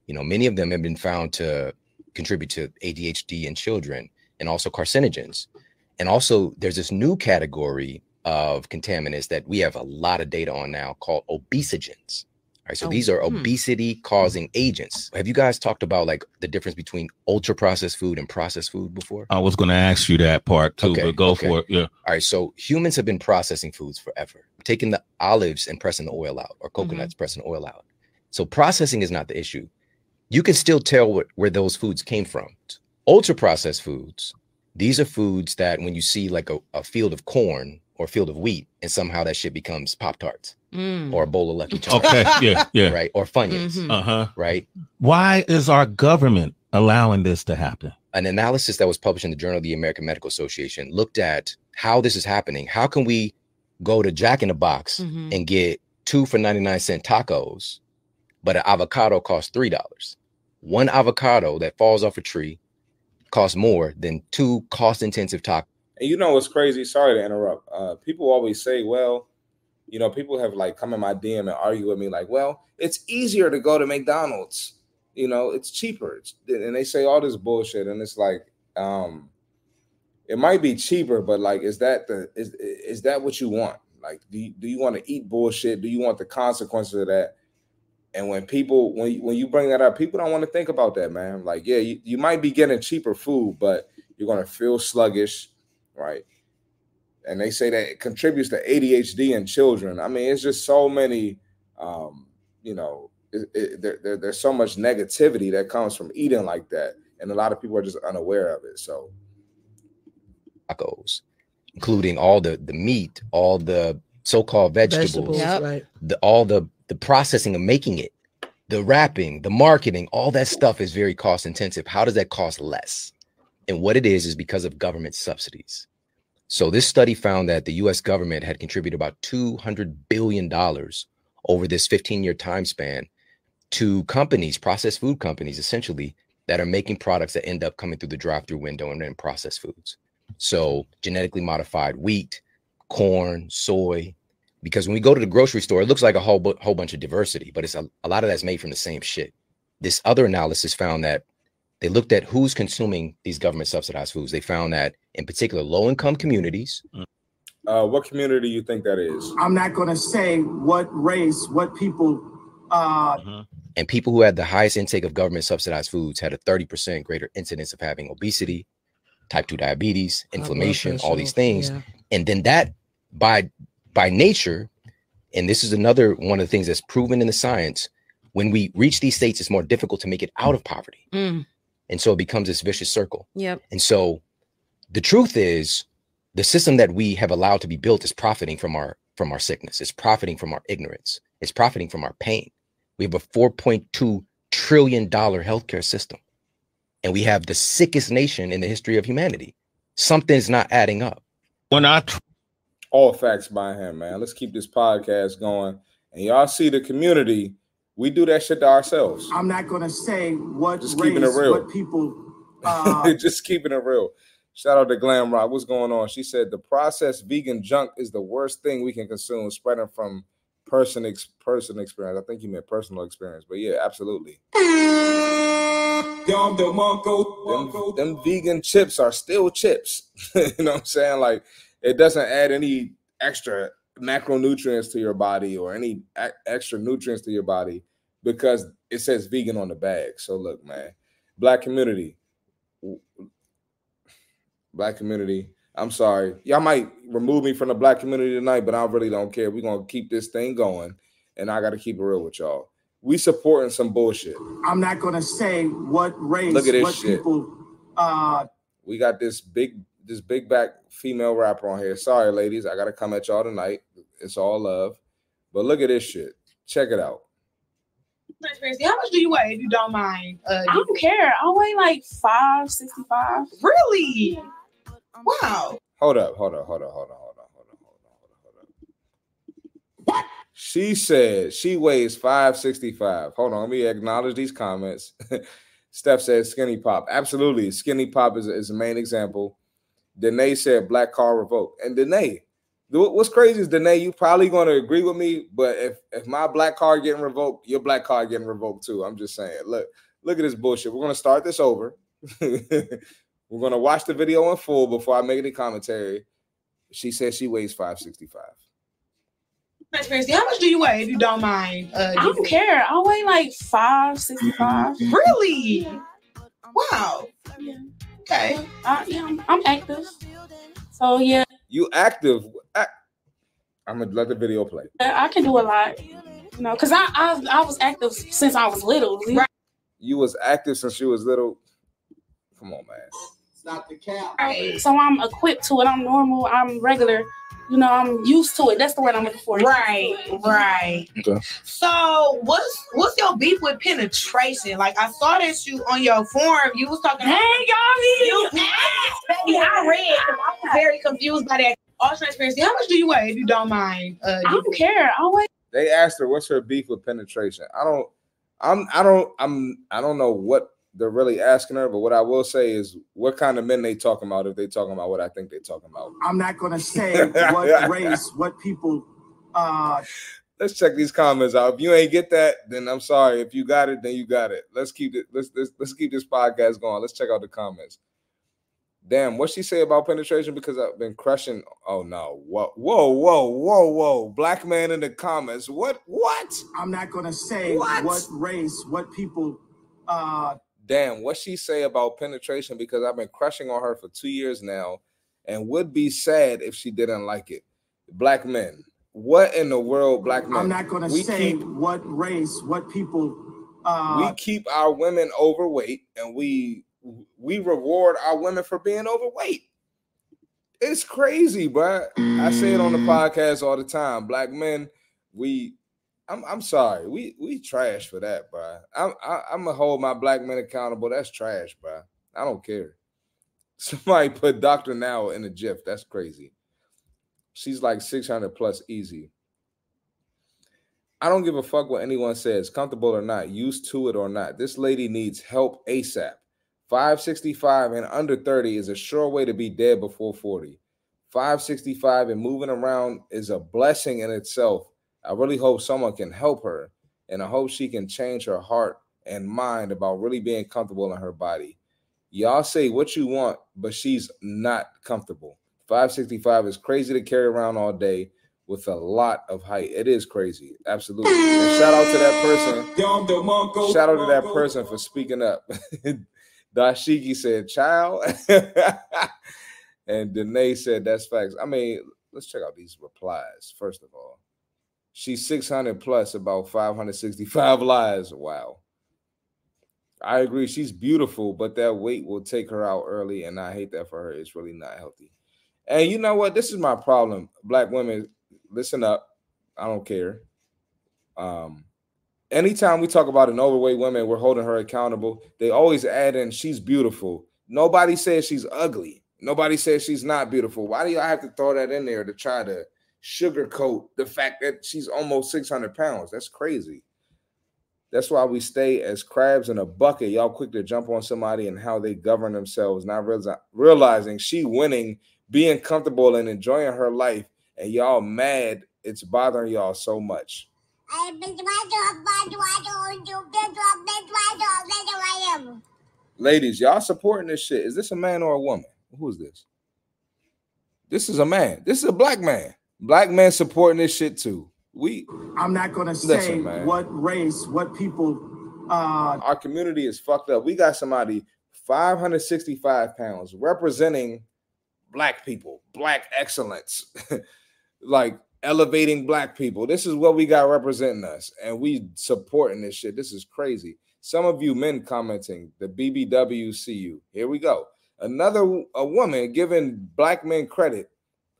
[SPEAKER 11] You know, many of them have been found to contribute to ADHD in children and also carcinogens. And also, there's this new category of contaminants that we have a lot of data on now called obesogens. All right, so
[SPEAKER 12] Oh,
[SPEAKER 11] these are
[SPEAKER 12] hmm.
[SPEAKER 11] obesity causing agents. Have you guys talked about like the difference between ultra processed food and processed food before?
[SPEAKER 10] I was going to ask you that part too,
[SPEAKER 11] Okay,
[SPEAKER 10] but go
[SPEAKER 11] okay.
[SPEAKER 10] for it. Yeah.
[SPEAKER 11] All right, so humans have been processing foods forever, taking the olives and pressing the oil out, or coconuts pressing oil out. So processing is not the issue. You can still tell what, where those foods came from. Ultra processed foods, these are foods that when you see like a, a field of corn or a field of wheat, and somehow that shit becomes Pop Tarts
[SPEAKER 12] Mm.
[SPEAKER 11] or a bowl of Lucky <laughs> Charms.
[SPEAKER 10] Okay. Yeah. Yeah.
[SPEAKER 11] Right. Or Funyuns.
[SPEAKER 12] Mhm.
[SPEAKER 10] Uh huh.
[SPEAKER 11] Right.
[SPEAKER 10] Why is our government allowing this to happen?
[SPEAKER 11] an analysis that was published in the Journal of the American Medical Association looked at how this is happening. How can we go to Jack in the Box
[SPEAKER 12] Mhm.
[SPEAKER 11] and get two for 99 cent tacos, but an avocado costs $3? One avocado that falls off a tree costs more than two cost intensive tacos.
[SPEAKER 1] And you know what's crazy? Sorry to interrupt. Uh, people always say, well, you know, people have like come in my DM and argue with me, like, well, it's easier to go to McDonald's. You know, it's cheaper. It's, and they say all this bullshit, and it's like, um, it might be cheaper, but like, is that the is is that what you want? Like, do you, do you want to eat bullshit? Do you want the consequences of that? And when people when you, when you bring that up, people don't want to think about that, man. Like, yeah, you, you might be getting cheaper food, but you're gonna feel sluggish, right? And they say that it contributes to ADHD in children. I mean, it's just so many, um, you know, it, it, there, there- there's so much negativity that comes from eating like that, and a lot of people are just unaware of it. So,
[SPEAKER 11] tacos, including all the the meat, all the so-called vegetables,
[SPEAKER 12] Vegetables, Yep. right.
[SPEAKER 11] the all the the processing of making it, the wrapping, the marketing, all that stuff is very cost intensive. How does that cost less? And what it is is because of government subsidies. So this study found that the US government had contributed about 200 billion dollars over this 15-year time span to companies, processed food companies essentially that are making products that end up coming through the drive-through window and then processed foods. So genetically modified wheat, corn, soy, because when we go to the grocery store, it looks like a whole bu- whole bunch of diversity, but it's a, a lot of that's made from the same shit. This other analysis found that they looked at who's consuming these government subsidized foods. They found that in particular low income communities,
[SPEAKER 1] uh, what community do you think that is?
[SPEAKER 3] I'm not going to say what race, what people. Uh,
[SPEAKER 11] and people who had the highest intake of government subsidized foods had a 30% greater incidence of having obesity, type 2 diabetes, inflammation, all these things.
[SPEAKER 12] yeah.
[SPEAKER 11] And then that by by nature, and this is another one of the things that's proven in the science, when we reach these states, it's more difficult to make it out of poverty.
[SPEAKER 12] Mm.
[SPEAKER 11] And so it becomes this vicious circle.
[SPEAKER 12] Yep.
[SPEAKER 11] And so the truth is the system that we have allowed to be built is profiting from our from our sickness. It's profiting from our ignorance. It's profiting from our pain. We have a 4.2 trillion dollar healthcare system. And we have the sickest nation in the history of humanity. Something's not adding up.
[SPEAKER 10] When I
[SPEAKER 1] all facts by him, man. Let's keep this podcast going. And y'all see the community, we do that shit to ourselves.
[SPEAKER 3] I'm not to say what
[SPEAKER 1] Just
[SPEAKER 3] race,
[SPEAKER 1] keeping it real.
[SPEAKER 3] what people. <laughs> Uh,
[SPEAKER 1] just keeping it real. Shout out to Glam Rock. What's going on? She said the processed vegan junk is the worst thing we can consume, spreading from person ex- person experience. I think you meant personal experience, but yeah, absolutely. Them, them vegan chips are still chips. <laughs> you know what I'm saying? Like it doesn't add any extra macronutrients to your body or any a- extra nutrients to your body because it says vegan on the bag. So look, man, black community, black community. I'm sorry. Y'all might remove me from the black community tonight, but I really don't care. We're gonna keep this thing going, and I gotta keep it real with y'all. We supporting some bullshit.
[SPEAKER 3] I'm not going to say what race,
[SPEAKER 1] Look at this
[SPEAKER 3] what
[SPEAKER 1] shit.
[SPEAKER 3] people. Uh,
[SPEAKER 1] We got this big this big back female rapper on here. Sorry, ladies, I gotta come at y'all tonight. It's all love. But look at this shit. Check it out.
[SPEAKER 12] Transparency. How much do you weigh if you don't mind? Uh,
[SPEAKER 13] I don't care. I weigh like five sixty five.
[SPEAKER 12] Really? Wow.
[SPEAKER 1] Hold up, hold up, hold up, hold up, hold up, hold up, hold up, hold up, hold up. She said she weighs 565. Hold on, let me acknowledge these comments. <laughs> Steph said skinny pop. Absolutely. Skinny pop is, is the main example. Danae said black car revoked. And Danae, what's crazy is Danae, you probably going to agree with me, but if if my black card getting revoked, your black card getting revoked too. I'm just saying. Look, look at this bullshit. We're gonna start this over. <laughs> We're gonna watch the video in full before I make any commentary. She says she weighs 565.
[SPEAKER 12] Transparency. How much do you weigh if you don't mind? Uh,
[SPEAKER 13] I don't care. I weigh like five sixty five.
[SPEAKER 12] Really? Wow. Okay.
[SPEAKER 13] I, yeah, I'm, I'm active. So yeah.
[SPEAKER 1] You active? I'm gonna let the video play.
[SPEAKER 13] I can do a lot. You know, because I, I I was active since I was little.
[SPEAKER 1] Right. You was active since you was little. Come on, man.
[SPEAKER 3] It's not the cap.
[SPEAKER 13] Right. So I'm equipped to it. I'm normal. I'm regular. You know, I'm used to it. That's the word I'm looking for.
[SPEAKER 12] Right, right.
[SPEAKER 1] Okay.
[SPEAKER 12] So what's what's your beef with penetration? Like I saw that you on your forum, you was talking.
[SPEAKER 13] Hey, y'all,
[SPEAKER 12] you baby, <laughs> I read. I was very confused by that. All transparency. How much do you weigh if you don't mind? Uh,
[SPEAKER 13] I don't care. I weigh.
[SPEAKER 1] They asked her what's her beef with penetration. I don't. I'm. I don't. I'm. I don't know what they're really asking her. But what I will say is, what kind of men they talking about? If they talking about what I think they talking about,
[SPEAKER 3] I'm not to say <laughs> what race, what people. uh
[SPEAKER 1] Let's check these comments out. If you ain't get that, then I'm sorry. If you got it, then you got it. Let's keep it. Let's let's, let's keep this podcast going. Let's check out the comments. Damn, what she say about penetration? Because I've been crushing. Oh no! Whoa, whoa, whoa, whoa, whoa! Black man in the comments. What? What?
[SPEAKER 3] I'm not gonna say
[SPEAKER 1] What?
[SPEAKER 3] what, race, what people. uh
[SPEAKER 1] damn, what she say about penetration because I've been crushing on her for two years now and would be sad if she didn't like it. Black men. What in the world, black men?
[SPEAKER 3] I'm not gonna say
[SPEAKER 1] keep
[SPEAKER 3] what race, what people. uh
[SPEAKER 1] we keep our women overweight and we we reward our women for being overweight. It's crazy, bro. I say it on the podcast all the time. Black men, we I'm I'm sorry. We we trash for that, bro. I'm I, I'm gonna hold my black men accountable. That's trash, bro. I don't care. <laughs> Somebody put Doctor Now in a GIF. That's crazy. She's like 600 plus easy. I don't give a fuck what anyone says, comfortable or not, used to it or not. This lady needs help ASAP. 565 and under 30 is a sure way to be dead before 40. 565 and moving around is a blessing in itself. I really hope someone can help her, and I hope she can change her heart and mind about really being comfortable in her body. Y'all say what you want, but she's not comfortable. 565 is crazy to carry around all day with a lot of height. It is crazy. Absolutely. And shout out to that person. Shout out to that person for speaking up. <laughs> Dashiki said, child. <laughs> and Danae said, that's facts. I mean, let's check out these replies, first of all. She's 600 plus, about 565 lives. Wow. I agree. She's beautiful, but that weight will take her out early, and I hate that for her. It's really not healthy. And you know what? This is my problem. Black women, listen up. I don't care. Um, anytime we talk about an overweight woman, we're holding her accountable. They always add in she's beautiful. Nobody says she's ugly. Nobody says she's not beautiful. Why do y'all have to throw that in there to try to sugarcoat the fact that she's almost 600 pounds? That's crazy. That's why we stay as crabs in a bucket. Y'all quick to jump on somebody and how they govern themselves, not realizing she winning, being comfortable and enjoying her life, and y'all mad it's bothering y'all so much. Ladies, y'all supporting this shit. Is this a man or a woman? Who is this? This is a man. This is a black man. Black man supporting this shit too. We
[SPEAKER 3] I'm not gonna
[SPEAKER 1] Listen,
[SPEAKER 3] say
[SPEAKER 1] man.
[SPEAKER 3] what race, what people. uh
[SPEAKER 1] our community is fucked up. We got somebody 565 pounds representing black people, black excellence, <laughs> like elevating black people. This is what we got representing us, and we supporting this shit. This is crazy. Some of you men commenting, the BBWCU. Here we go. Another a woman giving black men credit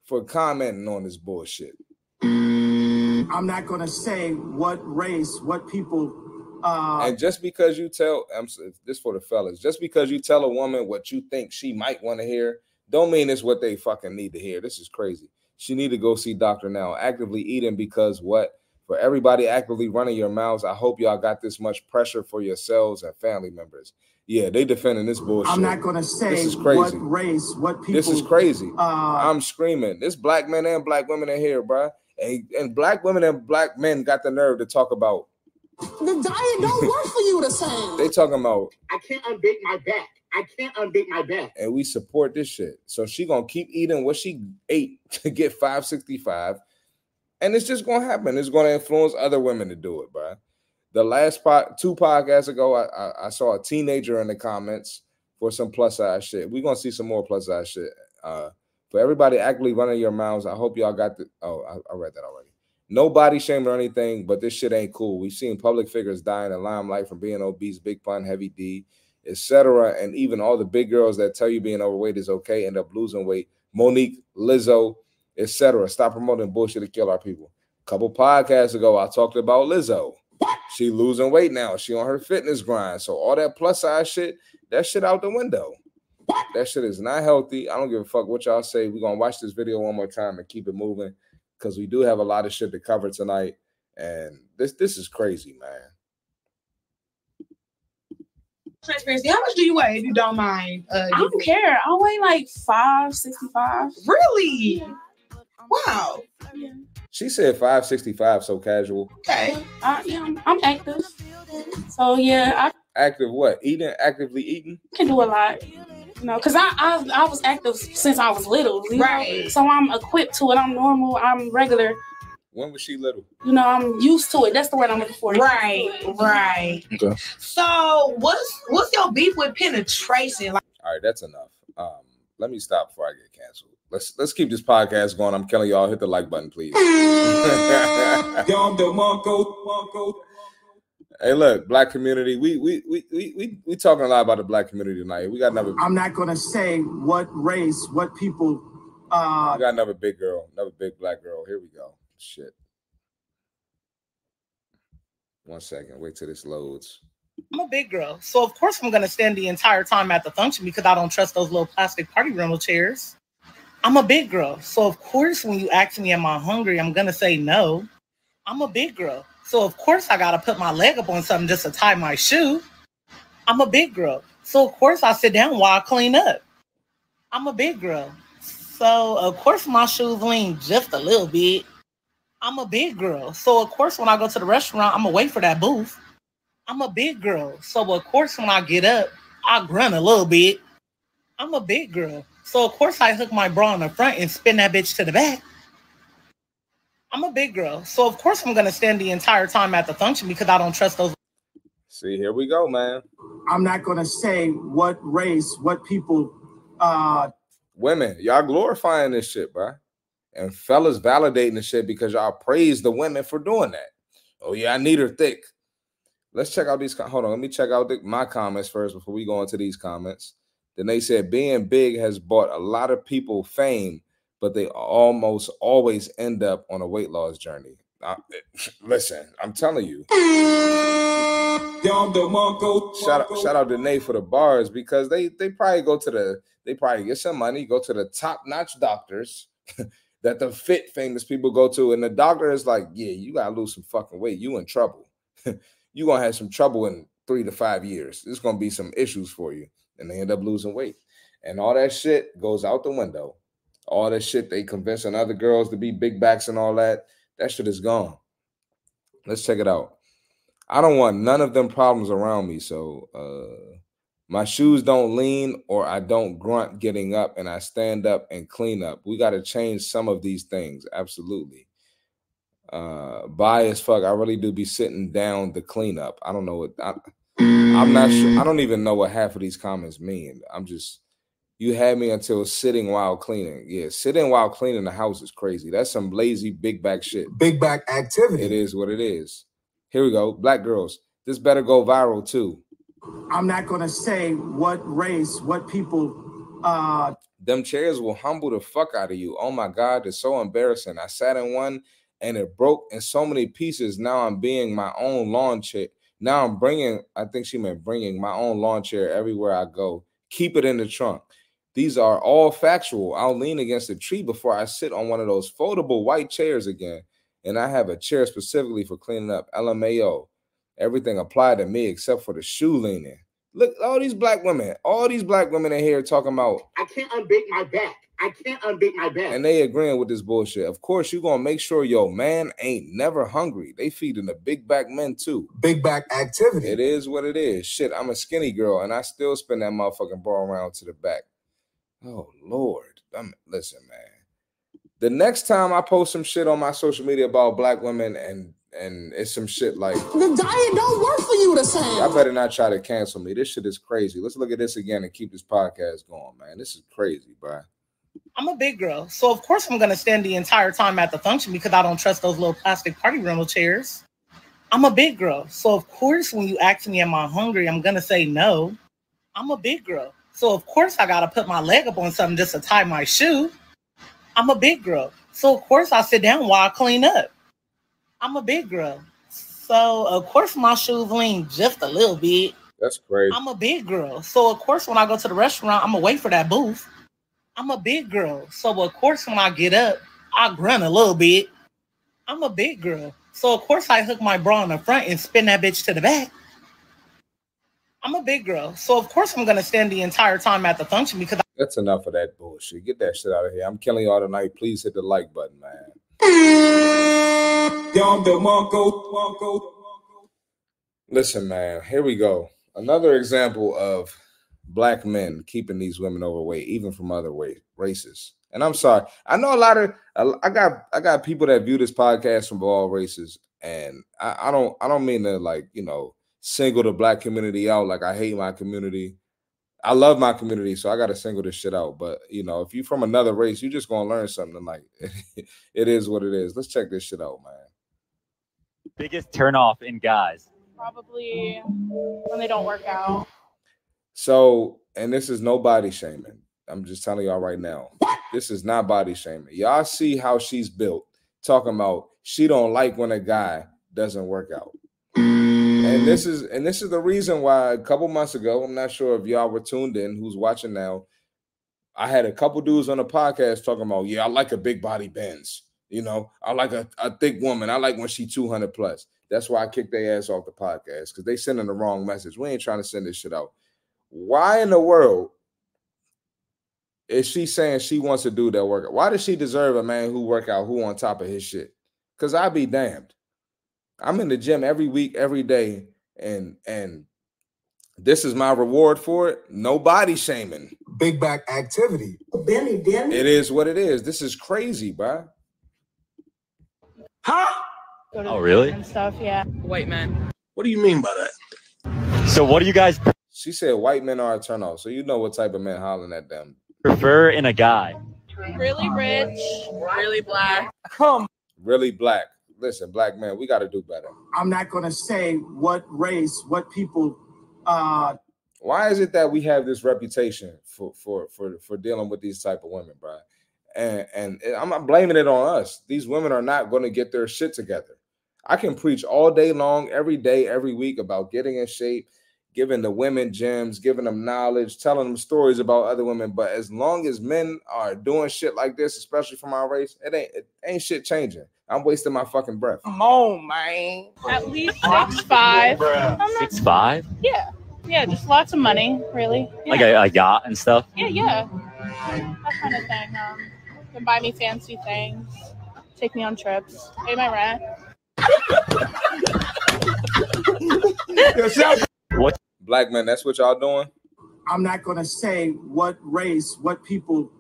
[SPEAKER 1] for commenting on this bullshit.
[SPEAKER 3] I'm not going to say what race, what people. Uh,
[SPEAKER 1] and just because you tell, I'm this for the fellas, just because you tell a woman what you think she might want to hear, don't mean it's what they fucking need to hear. This is crazy. She need to go see doctor now. Actively eating because what? For everybody actively running your mouths, I hope y'all got this much pressure for yourselves and family members. Yeah, they defending this bullshit.
[SPEAKER 3] I'm not gonna say this is crazy. what race, what people.
[SPEAKER 1] This is crazy.
[SPEAKER 3] Uh,
[SPEAKER 1] I'm screaming. This black men and black women in here, bro. And, and black women and black men got the nerve to talk about.
[SPEAKER 16] The diet don't work for you the same. <laughs>
[SPEAKER 1] They talking about.
[SPEAKER 15] I can't unbake my back. I can't unbake my back.
[SPEAKER 1] And we support this shit. So she gonna keep eating what she ate <laughs> to get 565. And it's just gonna happen. It's gonna influence other women to do it, bro. The last two podcasts ago, I, I, I saw a teenager in the comments for some plus size shit. We're gonna see some more plus size shit. Uh, for everybody actively running your mouths, I hope y'all got the. Oh, I, I read that already. Nobody shaming or anything, but this shit ain't cool. We've seen public figures die in the limelight from being obese, big pun, heavy D, etc. And even all the big girls that tell you being overweight is okay end up losing weight. Monique, Lizzo, etc. Stop promoting bullshit to kill our people. A couple podcasts ago, I talked about Lizzo. She losing weight now. She on her fitness grind. So all that plus size shit, that shit out the window. That shit is not healthy. I don't give a fuck what y'all say. We're gonna watch this video one more time and keep it moving because we do have a lot of shit to cover tonight. And this this is crazy, man.
[SPEAKER 12] Transparency. How much do you weigh if you don't mind? Uh,
[SPEAKER 13] I don't care. I weigh like five sixty five.
[SPEAKER 12] Really? Wow.
[SPEAKER 1] She said 565, so casual.
[SPEAKER 12] Okay.
[SPEAKER 13] Uh, yeah, I'm, I'm active. So yeah,
[SPEAKER 1] I active what? Eating, actively eating?
[SPEAKER 13] Can do a lot. You know, because I, I I was active since I was little. right. Know? So I'm equipped to it. I'm normal. I'm regular.
[SPEAKER 1] When was she little?
[SPEAKER 13] You know, I'm used to it. That's the word I'm looking for.
[SPEAKER 12] Right, right.
[SPEAKER 1] Okay.
[SPEAKER 12] So what's what's your beef with penetration? Like-
[SPEAKER 1] All right, that's enough. Um, let me stop before I get canceled. Let's let's keep this podcast going. I'm killing y'all. Hit the like button, please. <laughs> hey, look, black community. We we we we we we talking a lot about the black community tonight. We got another.
[SPEAKER 3] I'm not gonna say what race, what people. Uh,
[SPEAKER 1] we got another big girl, another big black girl. Here we go. Shit. One second. Wait till this loads.
[SPEAKER 17] I'm a big girl, so of course I'm gonna stand the entire time at the function because I don't trust those little plastic party rental chairs. I'm a big girl. So of course when you ask me am I hungry, I'm gonna say no. I'm a big girl. So of course I gotta put my leg up on something just to tie my shoe. I'm a big girl. So of course I sit down while I clean up. I'm a big girl. So of course my shoes lean just a little bit. I'm a big girl. So of course when I go to the restaurant, I'm gonna wait for that booth. I'm a big girl. So of course when I get up, I grunt a little bit. I'm a big girl. So of course I hook my bra in the front and spin that bitch to the back. I'm a big girl. So of course I'm gonna stand the entire time at the function because I don't trust those.
[SPEAKER 1] See, here we go, man.
[SPEAKER 3] I'm not gonna say what race, what people uh
[SPEAKER 1] women, y'all glorifying this shit, bro. And fellas validating the shit because y'all praise the women for doing that. Oh yeah, I need her thick. Let's check out these. Hold on, let me check out the, my comments first before we go into these comments. Then they said being big has bought a lot of people fame, but they almost always end up on a weight loss journey. I, <laughs> listen, I'm telling you. Shout out, shout out to Nate for the bars because they they probably go to the they probably get some money, go to the top notch doctors <laughs> that the fit famous people go to, and the doctor is like, yeah, you gotta lose some fucking weight. You in trouble. <laughs> you gonna have some trouble in three to five years. There's gonna be some issues for you and they end up losing weight. And all that shit goes out the window. All that shit they convincing other girls to be big backs and all that, that shit is gone. Let's check it out. I don't want none of them problems around me. So uh my shoes don't lean or I don't grunt getting up and I stand up and clean up. We got to change some of these things. Absolutely. Uh by fuck. I really do be sitting down to clean up. I don't know what I, I'm not sure. I don't even know what half of these comments mean. I'm just you had me until sitting while cleaning. Yeah, sitting while cleaning the house is crazy. That's some lazy big back shit.
[SPEAKER 9] Big back activity.
[SPEAKER 1] It is what it is. Here we go. Black girls. This better go viral too.
[SPEAKER 3] I'm not gonna say what race, what people uh
[SPEAKER 1] them chairs will humble the fuck out of you. Oh my god, it's so embarrassing. I sat in one and it broke in so many pieces. Now I'm being my own lawn chair. Now I'm bringing, I think she meant bringing my own lawn chair everywhere I go. Keep it in the trunk. These are all factual. I'll lean against a tree before I sit on one of those foldable white chairs again. And I have a chair specifically for cleaning up. LMAO. Everything applied to me except for the shoe leaning. Look, all these black women, all these black women in here talking about
[SPEAKER 15] I can't unbake my back. I can't unbake my back.
[SPEAKER 1] and they agreeing with this bullshit. Of course, you're gonna make sure your man ain't never hungry. They feeding the big back men too.
[SPEAKER 9] Big back activity.
[SPEAKER 1] It is what it is. Shit, I'm a skinny girl and I still spin that motherfucking ball around to the back. Oh Lord. I'm, listen, man. The next time I post some shit on my social media about black women and and it's some shit like
[SPEAKER 16] The diet don't work for you the same.
[SPEAKER 1] Y'all better not try to cancel me. This shit is crazy. Let's look at this again and keep this podcast going, man. This is crazy, bro.
[SPEAKER 17] I'm a big girl, so of course I'm gonna stand the entire time at the function because I don't trust those little plastic party rental chairs. I'm a big girl, so of course when you ask me am I hungry, I'm gonna say no. I'm a big girl, so of course I gotta put my leg up on something just to tie my shoe. I'm a big girl, so of course I sit down while I clean up. I'm a big girl, so of course my shoes lean just a little bit.
[SPEAKER 1] That's crazy.
[SPEAKER 17] I'm a big girl. So of course when I go to the restaurant, I'm gonna wait for that booth. I'm a big girl. So of course when I get up, I grunt a little bit. I'm a big girl. So of course I hook my bra in the front and spin that bitch to the back. I'm a big girl. So of course I'm gonna stand the entire time at the function because
[SPEAKER 1] That's enough of that bullshit. Get that shit out of here. I'm killing y'all tonight. Please hit the like button, man. Listen, man, here we go. Another example of black men keeping these women overweight, even from other races. And I'm sorry, I know a lot of I got I got people that view this podcast from all races, and I, I don't I don't mean to like you know single the black community out. Like I hate my community. I love my community, so I got to single this shit out. But you know, if you from another race, you just gonna learn something. Like <laughs> it is what it is. Let's check this shit out, man.
[SPEAKER 18] Biggest turnoff in guys.
[SPEAKER 13] Probably when they don't work out.
[SPEAKER 1] So, and this is no body shaming. I'm just telling y'all right now. This is not body shaming. Y'all see how she's built. Talking about she don't like when a guy doesn't work out. And this mm-hmm. is and this is the reason why a couple months ago, I'm not sure if y'all were tuned in, who's watching now. I had a couple dudes on the podcast talking about, yeah, I like a big body Benz. You know, I like a, a thick woman. I like when she 200 plus. That's why I kicked their ass off the podcast because they sending the wrong message. We ain't trying to send this shit out. Why in the world is she saying she wants to do that workout? Why does she deserve a man who work out who on top of his shit? Because I'd be damned. I'm in the gym every week, every day, and and this is my reward for it. No body shaming.
[SPEAKER 9] Big back activity.
[SPEAKER 16] Benny, Benny.
[SPEAKER 1] It is what it is. This is crazy, bro.
[SPEAKER 15] Huh?
[SPEAKER 18] Oh, really?
[SPEAKER 13] And stuff, yeah. White men.
[SPEAKER 15] What do you mean by that?
[SPEAKER 18] So what do you guys
[SPEAKER 1] She said white men are a turnoff, so you know what type of men hollering at them.
[SPEAKER 18] prefer in a guy?
[SPEAKER 13] Really rich, really black.
[SPEAKER 3] Come.
[SPEAKER 1] Really black. Listen, black man, we got to do better.
[SPEAKER 3] I'm not going to say what race, what people. Uh,
[SPEAKER 1] Why is it that we have this reputation for for for for dealing with these type of women, bro? And and I'm not blaming it on us. These women are not going to get their shit together. I can preach all day long, every day, every week about getting in shape, giving the women gems, giving them knowledge, telling them stories about other women. But as long as men are doing shit like this, especially from our race, it ain't it ain't shit changing. I'm wasting my fucking breath.
[SPEAKER 12] Come on, man.
[SPEAKER 13] At least six five. Not,
[SPEAKER 18] Six five?
[SPEAKER 13] yeah, yeah, just lots of money, really. Yeah.
[SPEAKER 18] Like a, a yacht and stuff?
[SPEAKER 13] yeah, yeah, that kind of thing. Um, can buy me fancy things, take me on trips, pay my rent. <laughs>
[SPEAKER 18] What?
[SPEAKER 1] Black men, that's what y'all doing.
[SPEAKER 3] I'm not to say what race, what people.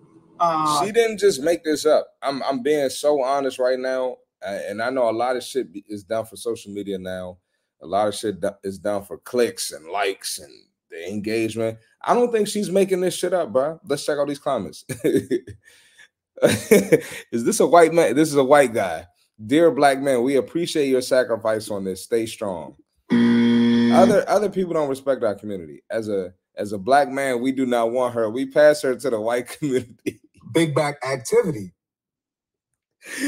[SPEAKER 3] Uh,
[SPEAKER 1] she didn't just make this up. I'm I'm being so honest right now, and I know a lot of shit is done for social media now. A lot of shit is done for clicks and likes and the engagement. I don't think she's making this shit up, bro. Let's check out these comments. <laughs> is this a white man? This is a white guy. Dear black man, we appreciate your sacrifice on this. Stay strong. Mm. Other other people don't respect our community. As a As a black man, we do not want her. We pass her to the white <laughs> community.
[SPEAKER 9] Big back activity. <laughs>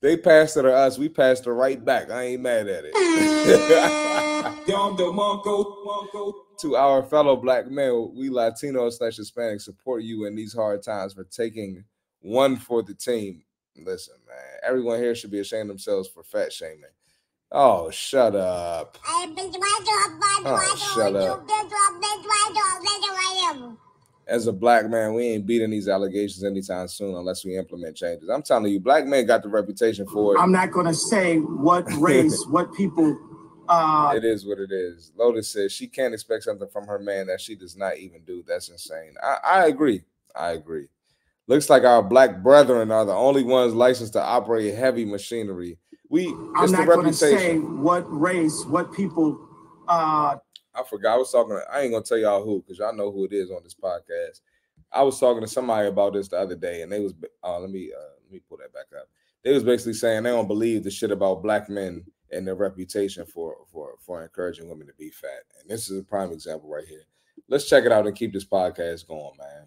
[SPEAKER 1] they passed her to us. We passed her right back. I ain't mad at it. <laughs> to our fellow black men, we Latinos slash Hispanics support you in these hard times for taking one for the team. Listen, man, everyone here should be ashamed themselves for fat shaming. Oh, shut up. Oh, shut up. As a black man, we ain't beating these allegations anytime soon unless we implement changes. I'm telling you, black men got the reputation for it.
[SPEAKER 3] I'm not going to say what <laughs> race, what people. Uh,
[SPEAKER 1] it is what it is. Lotus says she can't expect something from her man that she does not even do. That's insane. I, I agree. I agree. Looks like our black brethren are the only ones licensed to operate heavy machinery. We
[SPEAKER 3] I'm not going to say what race, what people. Uh,
[SPEAKER 1] I forgot. I was talking. I ain't gonna tell y'all who because y'all know who it is on this podcast. I was talking to somebody about this the other day, and they was. Uh, let me uh, let me pull that back up. They was basically saying they don't believe the shit about black men and their reputation for for for encouraging women to be fat. And this is a prime example right here. Let's check it out and keep this podcast going, man.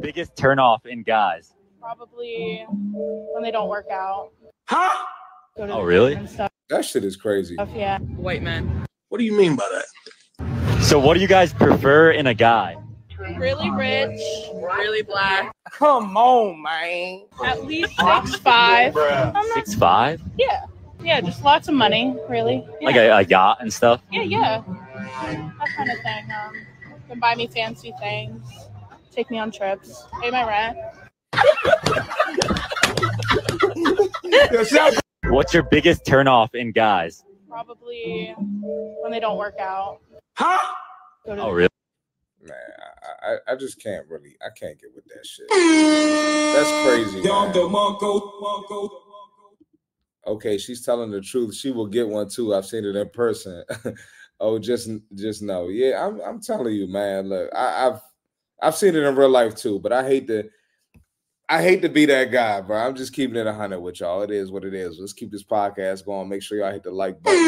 [SPEAKER 18] Biggest turnoff in guys.
[SPEAKER 13] Probably when they don't work out.
[SPEAKER 15] Huh?
[SPEAKER 18] Oh, really?
[SPEAKER 1] That shit is crazy.
[SPEAKER 13] Yeah. White man.
[SPEAKER 15] What do you mean by that?
[SPEAKER 18] So, what do you guys prefer in a guy?
[SPEAKER 13] Really rich, really black.
[SPEAKER 17] Come on, man.
[SPEAKER 13] At least six five.
[SPEAKER 18] Six five?
[SPEAKER 13] Yeah. Yeah, just lots of money, really. Yeah.
[SPEAKER 18] Like a, a yacht and stuff.
[SPEAKER 13] Yeah, yeah. That kind of thing. Um, can buy me fancy things, take me on trips, pay my rent. <laughs> <laughs>
[SPEAKER 18] What's your biggest turnoff in guys?
[SPEAKER 13] Probably when they don't work out.
[SPEAKER 15] Huh?
[SPEAKER 18] Oh, really?
[SPEAKER 1] Man, I, I, I just can't really. I can't get with that shit. That's crazy. man. Okay, she's telling the truth. She will get one too. I've seen it in person. <laughs> oh, just just know. Yeah, I'm I'm telling you, man. Look, I, I've I've seen it in real life too, but I hate to I hate to be that guy, bro. I'm just keeping it a hundred with y'all. It is what it is. Let's keep this podcast going. Make sure y'all hit the like button.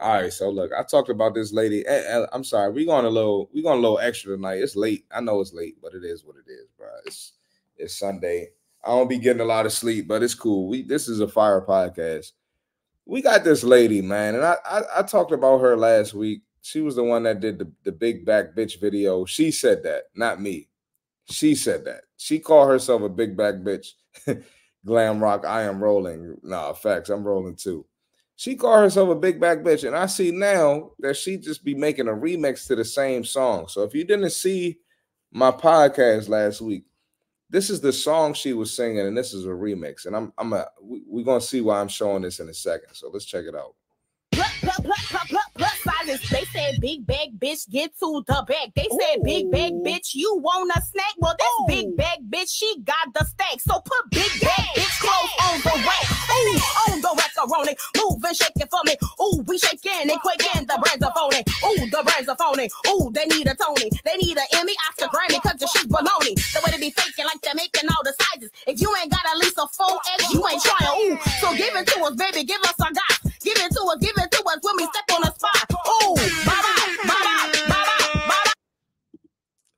[SPEAKER 1] All right, so look, I talked about this lady. eh, eh, I'm sorry, we going a little, we going a little extra tonight. It's late. I know it's late, but it is what it is, bro. It's it's Sunday. I don't be getting a lot of sleep, but it's cool. We this is a fire podcast. We got this lady, man, and I I, I talked about her last week. She was the one that did the, the big back bitch video. She said that, not me. She said that. She called herself a big back bitch. <laughs> Glam rock, I am rolling. Nah, facts, I'm rolling too. She called herself a big back bitch, and I see now that she just be making a remix to the same song. So if you didn't see my podcast last week, this is the song she was singing, and this is a remix. And I'm I'm a we, we're gonna see why I'm showing this in a second. So let's check it out.
[SPEAKER 19] Plus, plus, plus, plus, plus, silence. They said big bag bitch get to the bag. They said big bag bitch you want a snack. Well, this big bag bitch she got the stack. So put big bag bitch clothes on the rack. Ooh, on the macaroni. Move and shake it for me. Ooh, we shaking and quaking. The brands are phony. Ooh, the brands are phony. Ooh, they need a Tony. They need an Emmy, Oscar, Grammy, cause the shit baloney. The way they be faking like they're making all the sizes. If you ain't got at least a full X, you ain't trying. Ooh, so give it to us, baby. Give us a dot. Give it to us, give it to us when we step on the spot. Ooh, bye bye, bye bye, bye bye.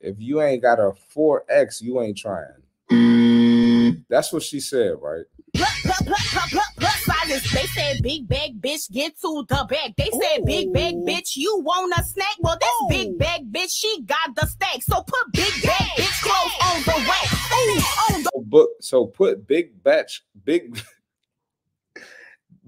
[SPEAKER 1] If you ain't got a 4X, you ain't trying. That's what she said, right?
[SPEAKER 19] Plus, plus. They said big bag bitch get to the bag. They said big bag bitch you want a snack. Well, this big bag bitch she got the stack. So put big bag bitch clothes on the rack. Ooh, on the
[SPEAKER 1] So, but so put big batch, big, <laughs>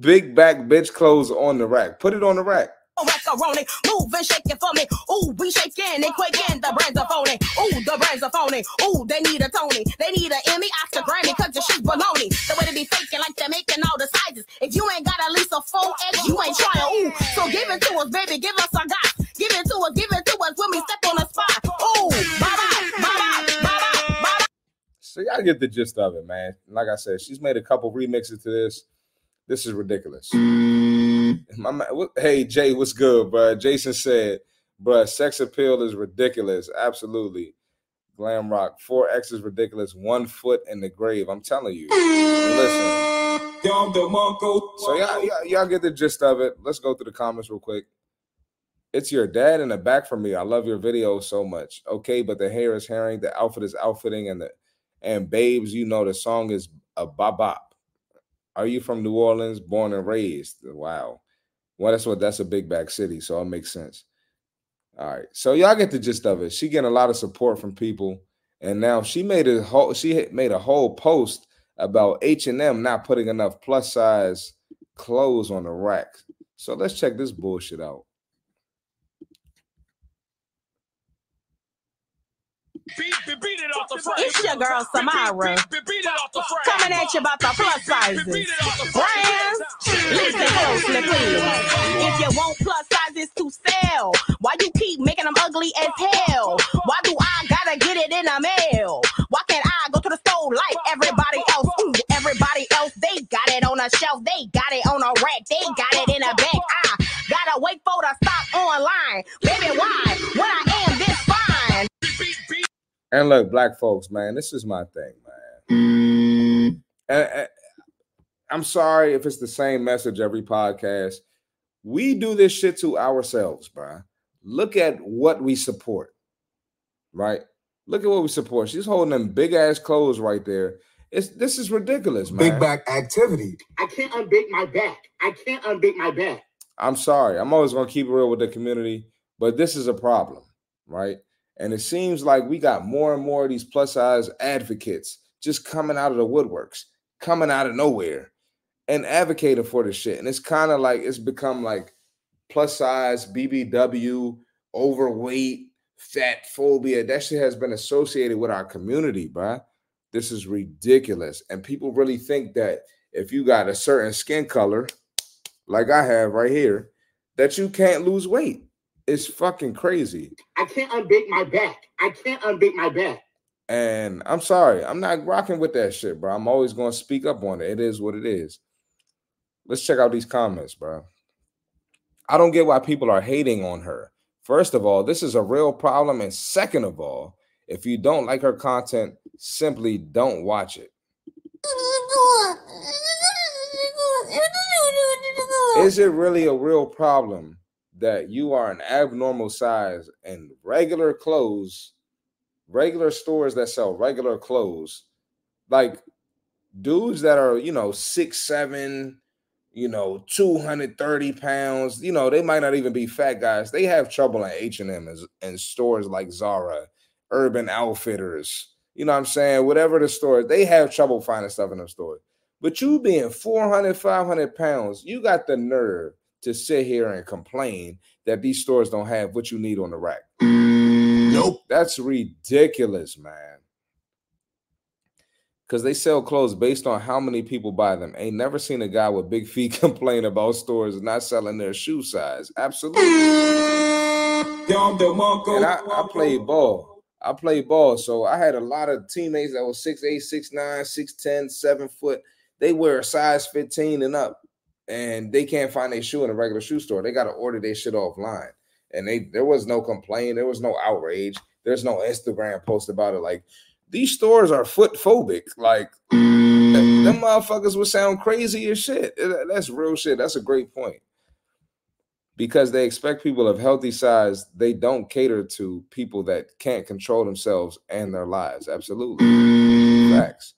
[SPEAKER 1] big back bitch clothes on the rack. Put it on the rack.
[SPEAKER 19] Oh, macaroni. Move and shake it for me. Ooh, we shaking and quaking. The brands are phony. Ooh, the brands are phony. Ooh, they need a Tony. They need an Emmy, Oscar, Grammy, cause the shit baloney. The way they be faking like they're making all the sizes. If you ain't got at least a full X, you ain't trying. Ooh, so give it to us, baby. Give us a dot. Give it to us, give it to us when we step on the spot. Ooh, bye bye, bye bye, bye bye, bye bye.
[SPEAKER 1] So y'all get the gist of it, man. Like I said, she's made a couple remixes to this. This is ridiculous. My hey Jay, what's good, bro? Jason said, "Bruh, sex appeal is ridiculous. Absolutely. Glam rock. 4X is ridiculous. One foot in the grave. I'm telling you. Listen. So y'all, y'all, y'all get the gist of it. Let's go through the comments real quick. It's your dad in the back for me. I love your video so much. Okay, but the hair is herring, the outfit is outfitting, and the and babes, you know the song is a bop bop. Are you from New Orleans, born and raised? Wow. Well, that's what that's a big back city, so it makes sense. All right, so y'all get the gist of it. She getting a lot of support from people, and now she made a whole she made a whole post about H and M not putting enough plus size clothes on the rack. So let's check this bullshit out.
[SPEAKER 19] It's your girl Samara. Coming at you about the plus sizes. Brands, listen closely, please. If you want plus sizes to sell, why you keep making them ugly as hell? Why do I gotta get it in the mail? Why can't I go to the store like everybody else? Ooh, everybody else, they got it on a shelf, they got it on a rack, they got it in a bag. I gotta wait for the stock online. Baby, why? When I am this fine.
[SPEAKER 1] And look, black folks, man, this is my thing, man. And, and I'm sorry if it's the same message every podcast. We do this shit to ourselves, bro. Look at what we support, right? Look at what we support. She's holding them big ass clothes right there. It's this is ridiculous, man.
[SPEAKER 9] Big back activity.
[SPEAKER 3] I can't unbake my back. I can't unbake my back.
[SPEAKER 1] I'm sorry. I'm always gonna keep it real with the community, but this is a problem, right? And it seems like we got more and more of these plus size advocates just coming out of the woodworks, coming out of nowhere and advocating for this shit. And it's kind of like it's become like plus size, BBW, overweight, fat phobia. That shit has been associated with our community, bruh. This is ridiculous. And people really think that if you got a certain skin color, like I have right here, that you can't lose weight. It's fucking crazy.
[SPEAKER 3] I can't unbake my back. I can't unbake my back.
[SPEAKER 1] And I'm sorry, I'm not rocking with that shit, bro. I'm always going to speak up on it. It is what it is. Let's check out these comments, bro. I don't get why people are hating on her. First of all, this is a real problem. And second of all, if you don't like her content, simply don't watch it. Is it really a real problem that you are an abnormal size and regular clothes, regular stores that sell regular clothes, like dudes that are, you know, six, seven, you know, 230 pounds, you know, they might not even be fat guys. They have trouble in H&M and stores like Zara, Urban Outfitters, you know what I'm saying? Whatever the store, they have trouble finding stuff in the store. But you being 400, 500 pounds, you got the nerve to sit here and complain that these stores don't have what you need on the rack.
[SPEAKER 9] Nope.
[SPEAKER 1] That's ridiculous, man. Because they sell clothes based on how many people buy them. Ain't never seen a guy with big feet <laughs> complain about stores not selling their shoe size. Absolutely. And I, I played ball. I played ball. So I had a lot of teammates that were 6'8, 6'9, 6'10, 7 foot. They wear a size 15 and up and they can't find their shoe in a regular shoe store. They got to order their shit offline. And they there was no complaint, there was no outrage, there's no Instagram post about it. Like these stores are foot phobic. Like them, them motherfuckers would sound crazy as shit. That's real shit. That's a great point. Because they expect people of healthy size, they don't cater to people that can't control themselves and their lives. Absolutely. Facts.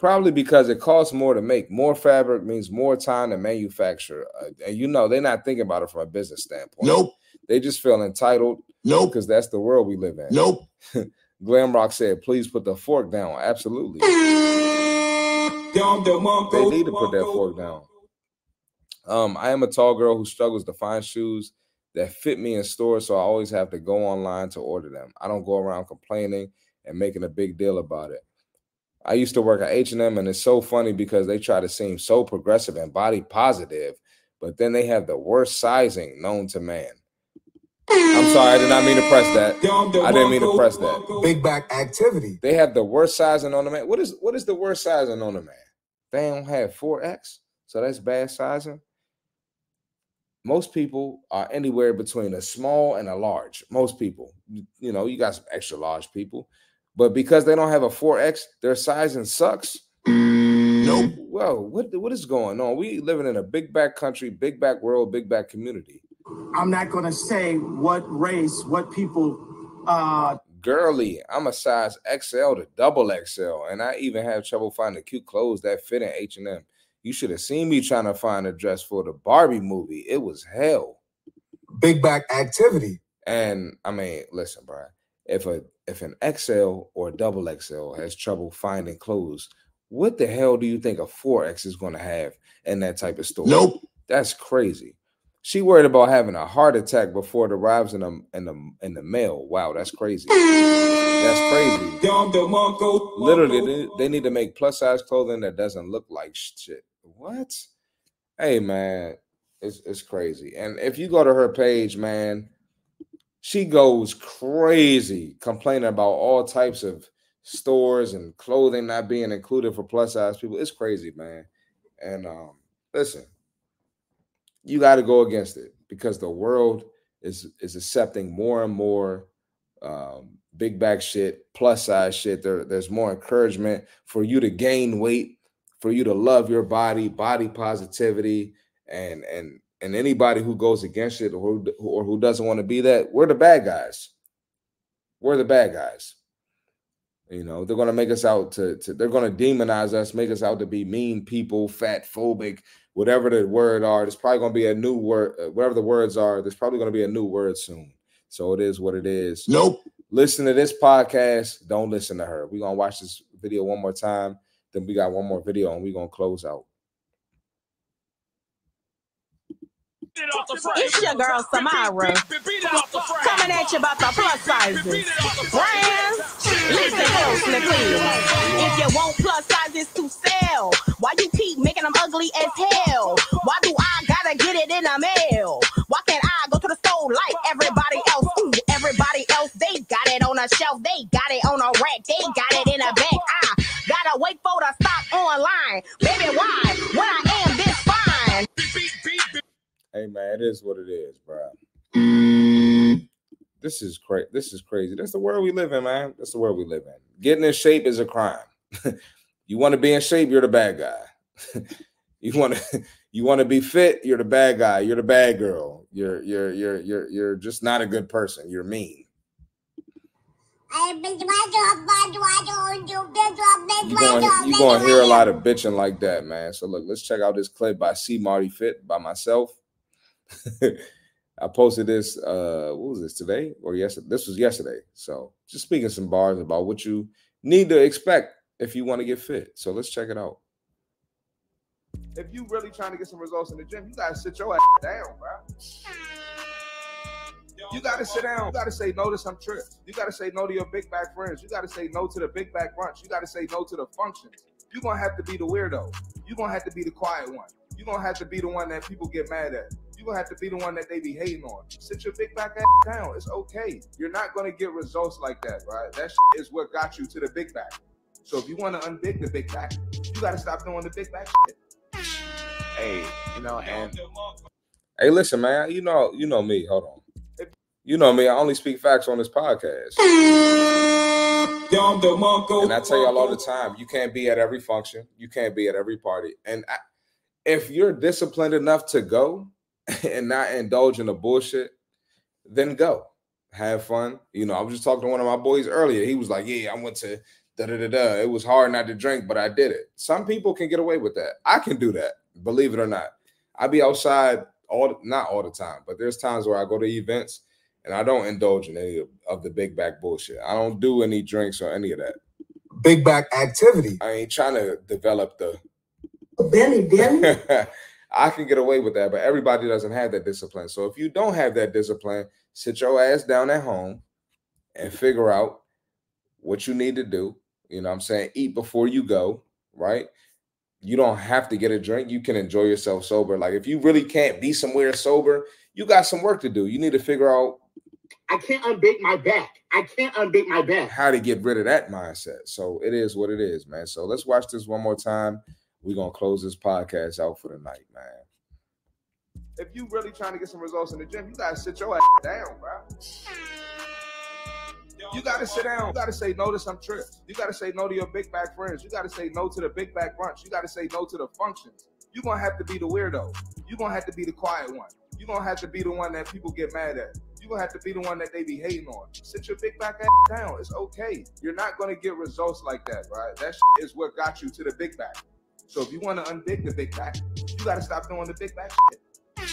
[SPEAKER 1] Probably because it costs more to make. More fabric means more time to manufacture. Uh, and you know, they're not thinking about it from a business standpoint.
[SPEAKER 9] Nope.
[SPEAKER 1] They just feel entitled.
[SPEAKER 9] Nope.
[SPEAKER 1] Because that's the world we live in.
[SPEAKER 9] Nope. <laughs>
[SPEAKER 1] Glamrock said, please put the fork down. Absolutely. They need to put that fork down. Um, I am a tall girl who struggles to find shoes that fit me in stores, so I always have to go online to order them. I don't go around complaining and making a big deal about it. I used to work at H&M and it's so funny because they try to seem so progressive and body positive, but then they have the worst sizing known to man. I'm sorry, I did not mean to press that. I didn't mean to press that.
[SPEAKER 9] Big back activity.
[SPEAKER 1] They have the worst sizing on the man. What is what is the worst sizing on the man? They don't have 4X, so that's bad sizing. Most people are anywhere between a small and a large. Most people, you know, you got some extra large people, but because they don't have a 4X, their sizing sucks.
[SPEAKER 9] Nope.
[SPEAKER 1] Nope. Whoa, what what is going on? We living in a big back country, big back world, big back community.
[SPEAKER 3] I'm not going to say what race, what people. Uh,
[SPEAKER 1] Girly, I'm a size XL to double XL, and I even have trouble finding cute clothes that fit in H and M. You should have seen me trying to find a dress for the Barbie movie. It was hell.
[SPEAKER 9] Big back activity.
[SPEAKER 1] And I mean, listen, bro. If a if an XL or a double XL has trouble finding clothes, what the hell do you think a 4X is going to have in that type of store?
[SPEAKER 9] Nope.
[SPEAKER 1] That's crazy. She worried about having a heart attack before it arrives in the in the in the mail. Wow, that's crazy. That's crazy. Literally, they, they need to make plus size clothing that doesn't look like shit. What? Hey man, it's it's crazy. And if you go to her page, man, she goes crazy complaining about all types of stores and clothing not being included for plus size people. It's crazy, man. And um, listen, you got to go against it because the world is is accepting more and more um, big back shit, plus size shit. There, there's more encouragement for you to gain weight, for you to love your body, body positivity, and and and anybody who goes against it or or who doesn't want to be that, we're the bad guys. We're the bad guys. You know, they're going to make us out to, to they're going to demonize us, make us out to be mean people, fat phobic, whatever the word are. There's probably going to be a new word, uh, whatever the words are. There's probably going to be a new word soon. So it is what it is.
[SPEAKER 9] Nope.
[SPEAKER 1] Listen to this podcast. Don't listen to her. We're going to watch this video one more time. Then we got one more video and we're going to close out.
[SPEAKER 19] It's your girl Samara. Coming at you about the plus sizes. Brands, listen closely, please. If you want plus sizes to sell, why you keep making them ugly as hell? Why do I gotta get it in the mail? Why can't I go to the store like everybody else? Ooh, everybody else, they got it on a shelf, they got it on a rack, they got it in a bag. I gotta wait for the stock online. Baby, why? When I am this fine.
[SPEAKER 1] Hey man, it is what it is, bro. This is crazy. This is crazy. That's the world we live in, man. That's the world we live in. Getting in shape is a crime. <laughs> you want to be in shape, you're the bad guy. <laughs> you want to <laughs> you want to be fit, you're the bad guy. You're the bad girl. You're you're you're you're you're just not a good person. You're mean. You're going you gonna hear a lot of bitching like that, man. So look, let's check out this clip by C Marty Fit by myself. <laughs> I posted this uh what was this today or yesterday? This was yesterday. So just speaking some bars about what you need to expect if you want to get fit. So let's check it out. If you really trying to get some results in the gym, you gotta sit your ass down, bro. You gotta sit down. You gotta say no to some trips. You gotta say no to your big back friends. You gotta say no to the big back brunch. You gotta say no to the functions. You're gonna have to be the weirdo. You're gonna have to be the quiet one. You're gonna have to be the one that people get mad at. You're gonna have to be the one that they be hating on. Sit your big back ass down. It's okay. You're not gonna get results like that, right? That is what got you to the big back. So if you want to unbig the big back, you gotta stop doing the big back shit. Hey, you know, and hey, listen, man. You know, you know me. Hold on. You know me. I only speak facts on this podcast. And I tell y'all all the time, you can't be at every function. You can't be at every party. And I, if you're disciplined enough to go <laughs> and not indulge in the bullshit, then go. Have fun. You know, I was just talking to one of my boys earlier. He was like, Yeah, I went to da da da da. It was hard not to drink, but I did it. Some people can get away with that. I can do that, believe it or not. I be outside all not all the time, but there's times where I go to events and I don't indulge in any of, of the big back bullshit. I don't do any drinks or any of that.
[SPEAKER 9] Big back activity.
[SPEAKER 1] I ain't trying to develop the
[SPEAKER 16] belly belly. <laughs>
[SPEAKER 1] I can get away with that, but everybody doesn't have that discipline. So if you don't have that discipline, sit your ass down at home and figure out what you need to do. You know what I'm saying? Eat before you go, right? You don't have to get a drink. You can enjoy yourself sober. Like if you really can't be somewhere sober, you got some work to do. You need to figure out
[SPEAKER 16] I can't unbake my back. I can't unbake my back.
[SPEAKER 1] how to get rid of that mindset. So it is what it is, man. So let's watch this one more time. We're gonna close this podcast out for the night, man. If you really trying to get some results in the gym, you gotta sit your ass down, bro. You gotta sit down. You gotta say no to some trips. You gotta say no to your big back friends. You gotta say no to the big back brunch. You gotta say no to the functions. You're gonna have to be the weirdo. You're gonna have to be the quiet one. You're gonna have to be the one that people get mad at. You're gonna have to be the one that they be hating on. Sit your big back ass down. It's okay. You're not gonna get results like that, right? That is what got you to the big back. So if you want to unbig the big back, you gotta stop doing the big back shit.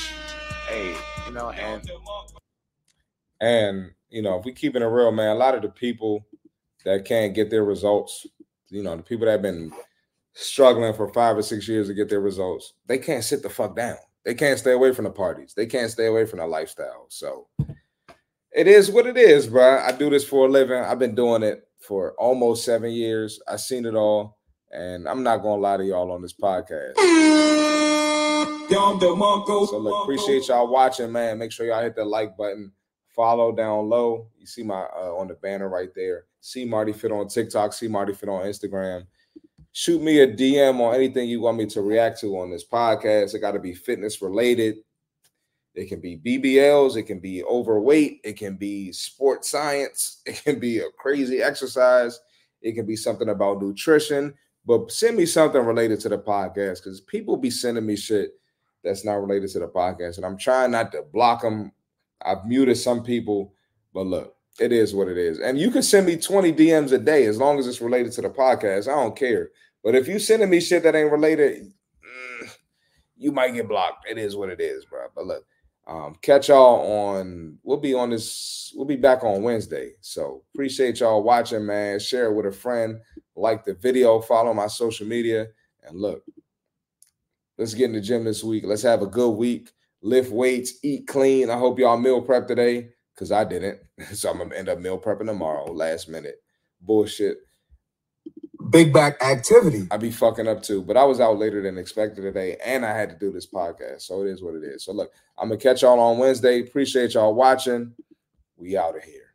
[SPEAKER 1] Hey, you know, and and you know, if we keeping it real, man, a lot of the people that can't get their results, you know, the people that have been struggling for five or six years to get their results, they can't sit the fuck down. They can't stay away from the parties. They can't stay away from the lifestyle. So it is what it is, bro. I do this for a living. I've been doing it for almost seven years. I've seen it all, and I'm not gonna lie to y'all on this podcast. So look, appreciate y'all watching, man. Make sure y'all hit the like button, follow down low. You see my uh, on the banner right there. C Marty Fit on TikTok. C Marty Fit on Instagram shoot me a DM on anything you want me to react to on this podcast. It got to be fitness related. It can be BBLs, it can be overweight, it can be sports science, <laughs> it can be a crazy exercise, it can be something about nutrition. But send me something related to the podcast because people be sending me shit that's not related to the podcast. And I'm trying not to block them. I've muted some people, but look, it is what it is. And you can send me 20 DMs a day as long as it's related to the podcast. I don't care. But if you sending me shit that ain't related, mm, you might get blocked. It is what it is, bro. But look, um, catch y'all on. We'll be on this. We'll be back on Wednesday. So appreciate y'all watching, man. Share it with a friend. Like the video. Follow my social media. And look, let's get in the gym this week. Let's have a good week. Lift weights. Eat clean. I hope y'all meal prep today because I didn't. <laughs> So I'm gonna end up meal prepping tomorrow. Last minute bullshit
[SPEAKER 9] big back activity.
[SPEAKER 1] I'd be fucking up too, but I was out later than expected today, and I had to do this podcast, so it is what it is. So look, I'm gonna catch y'all on Wednesday. Appreciate y'all watching. We out of here.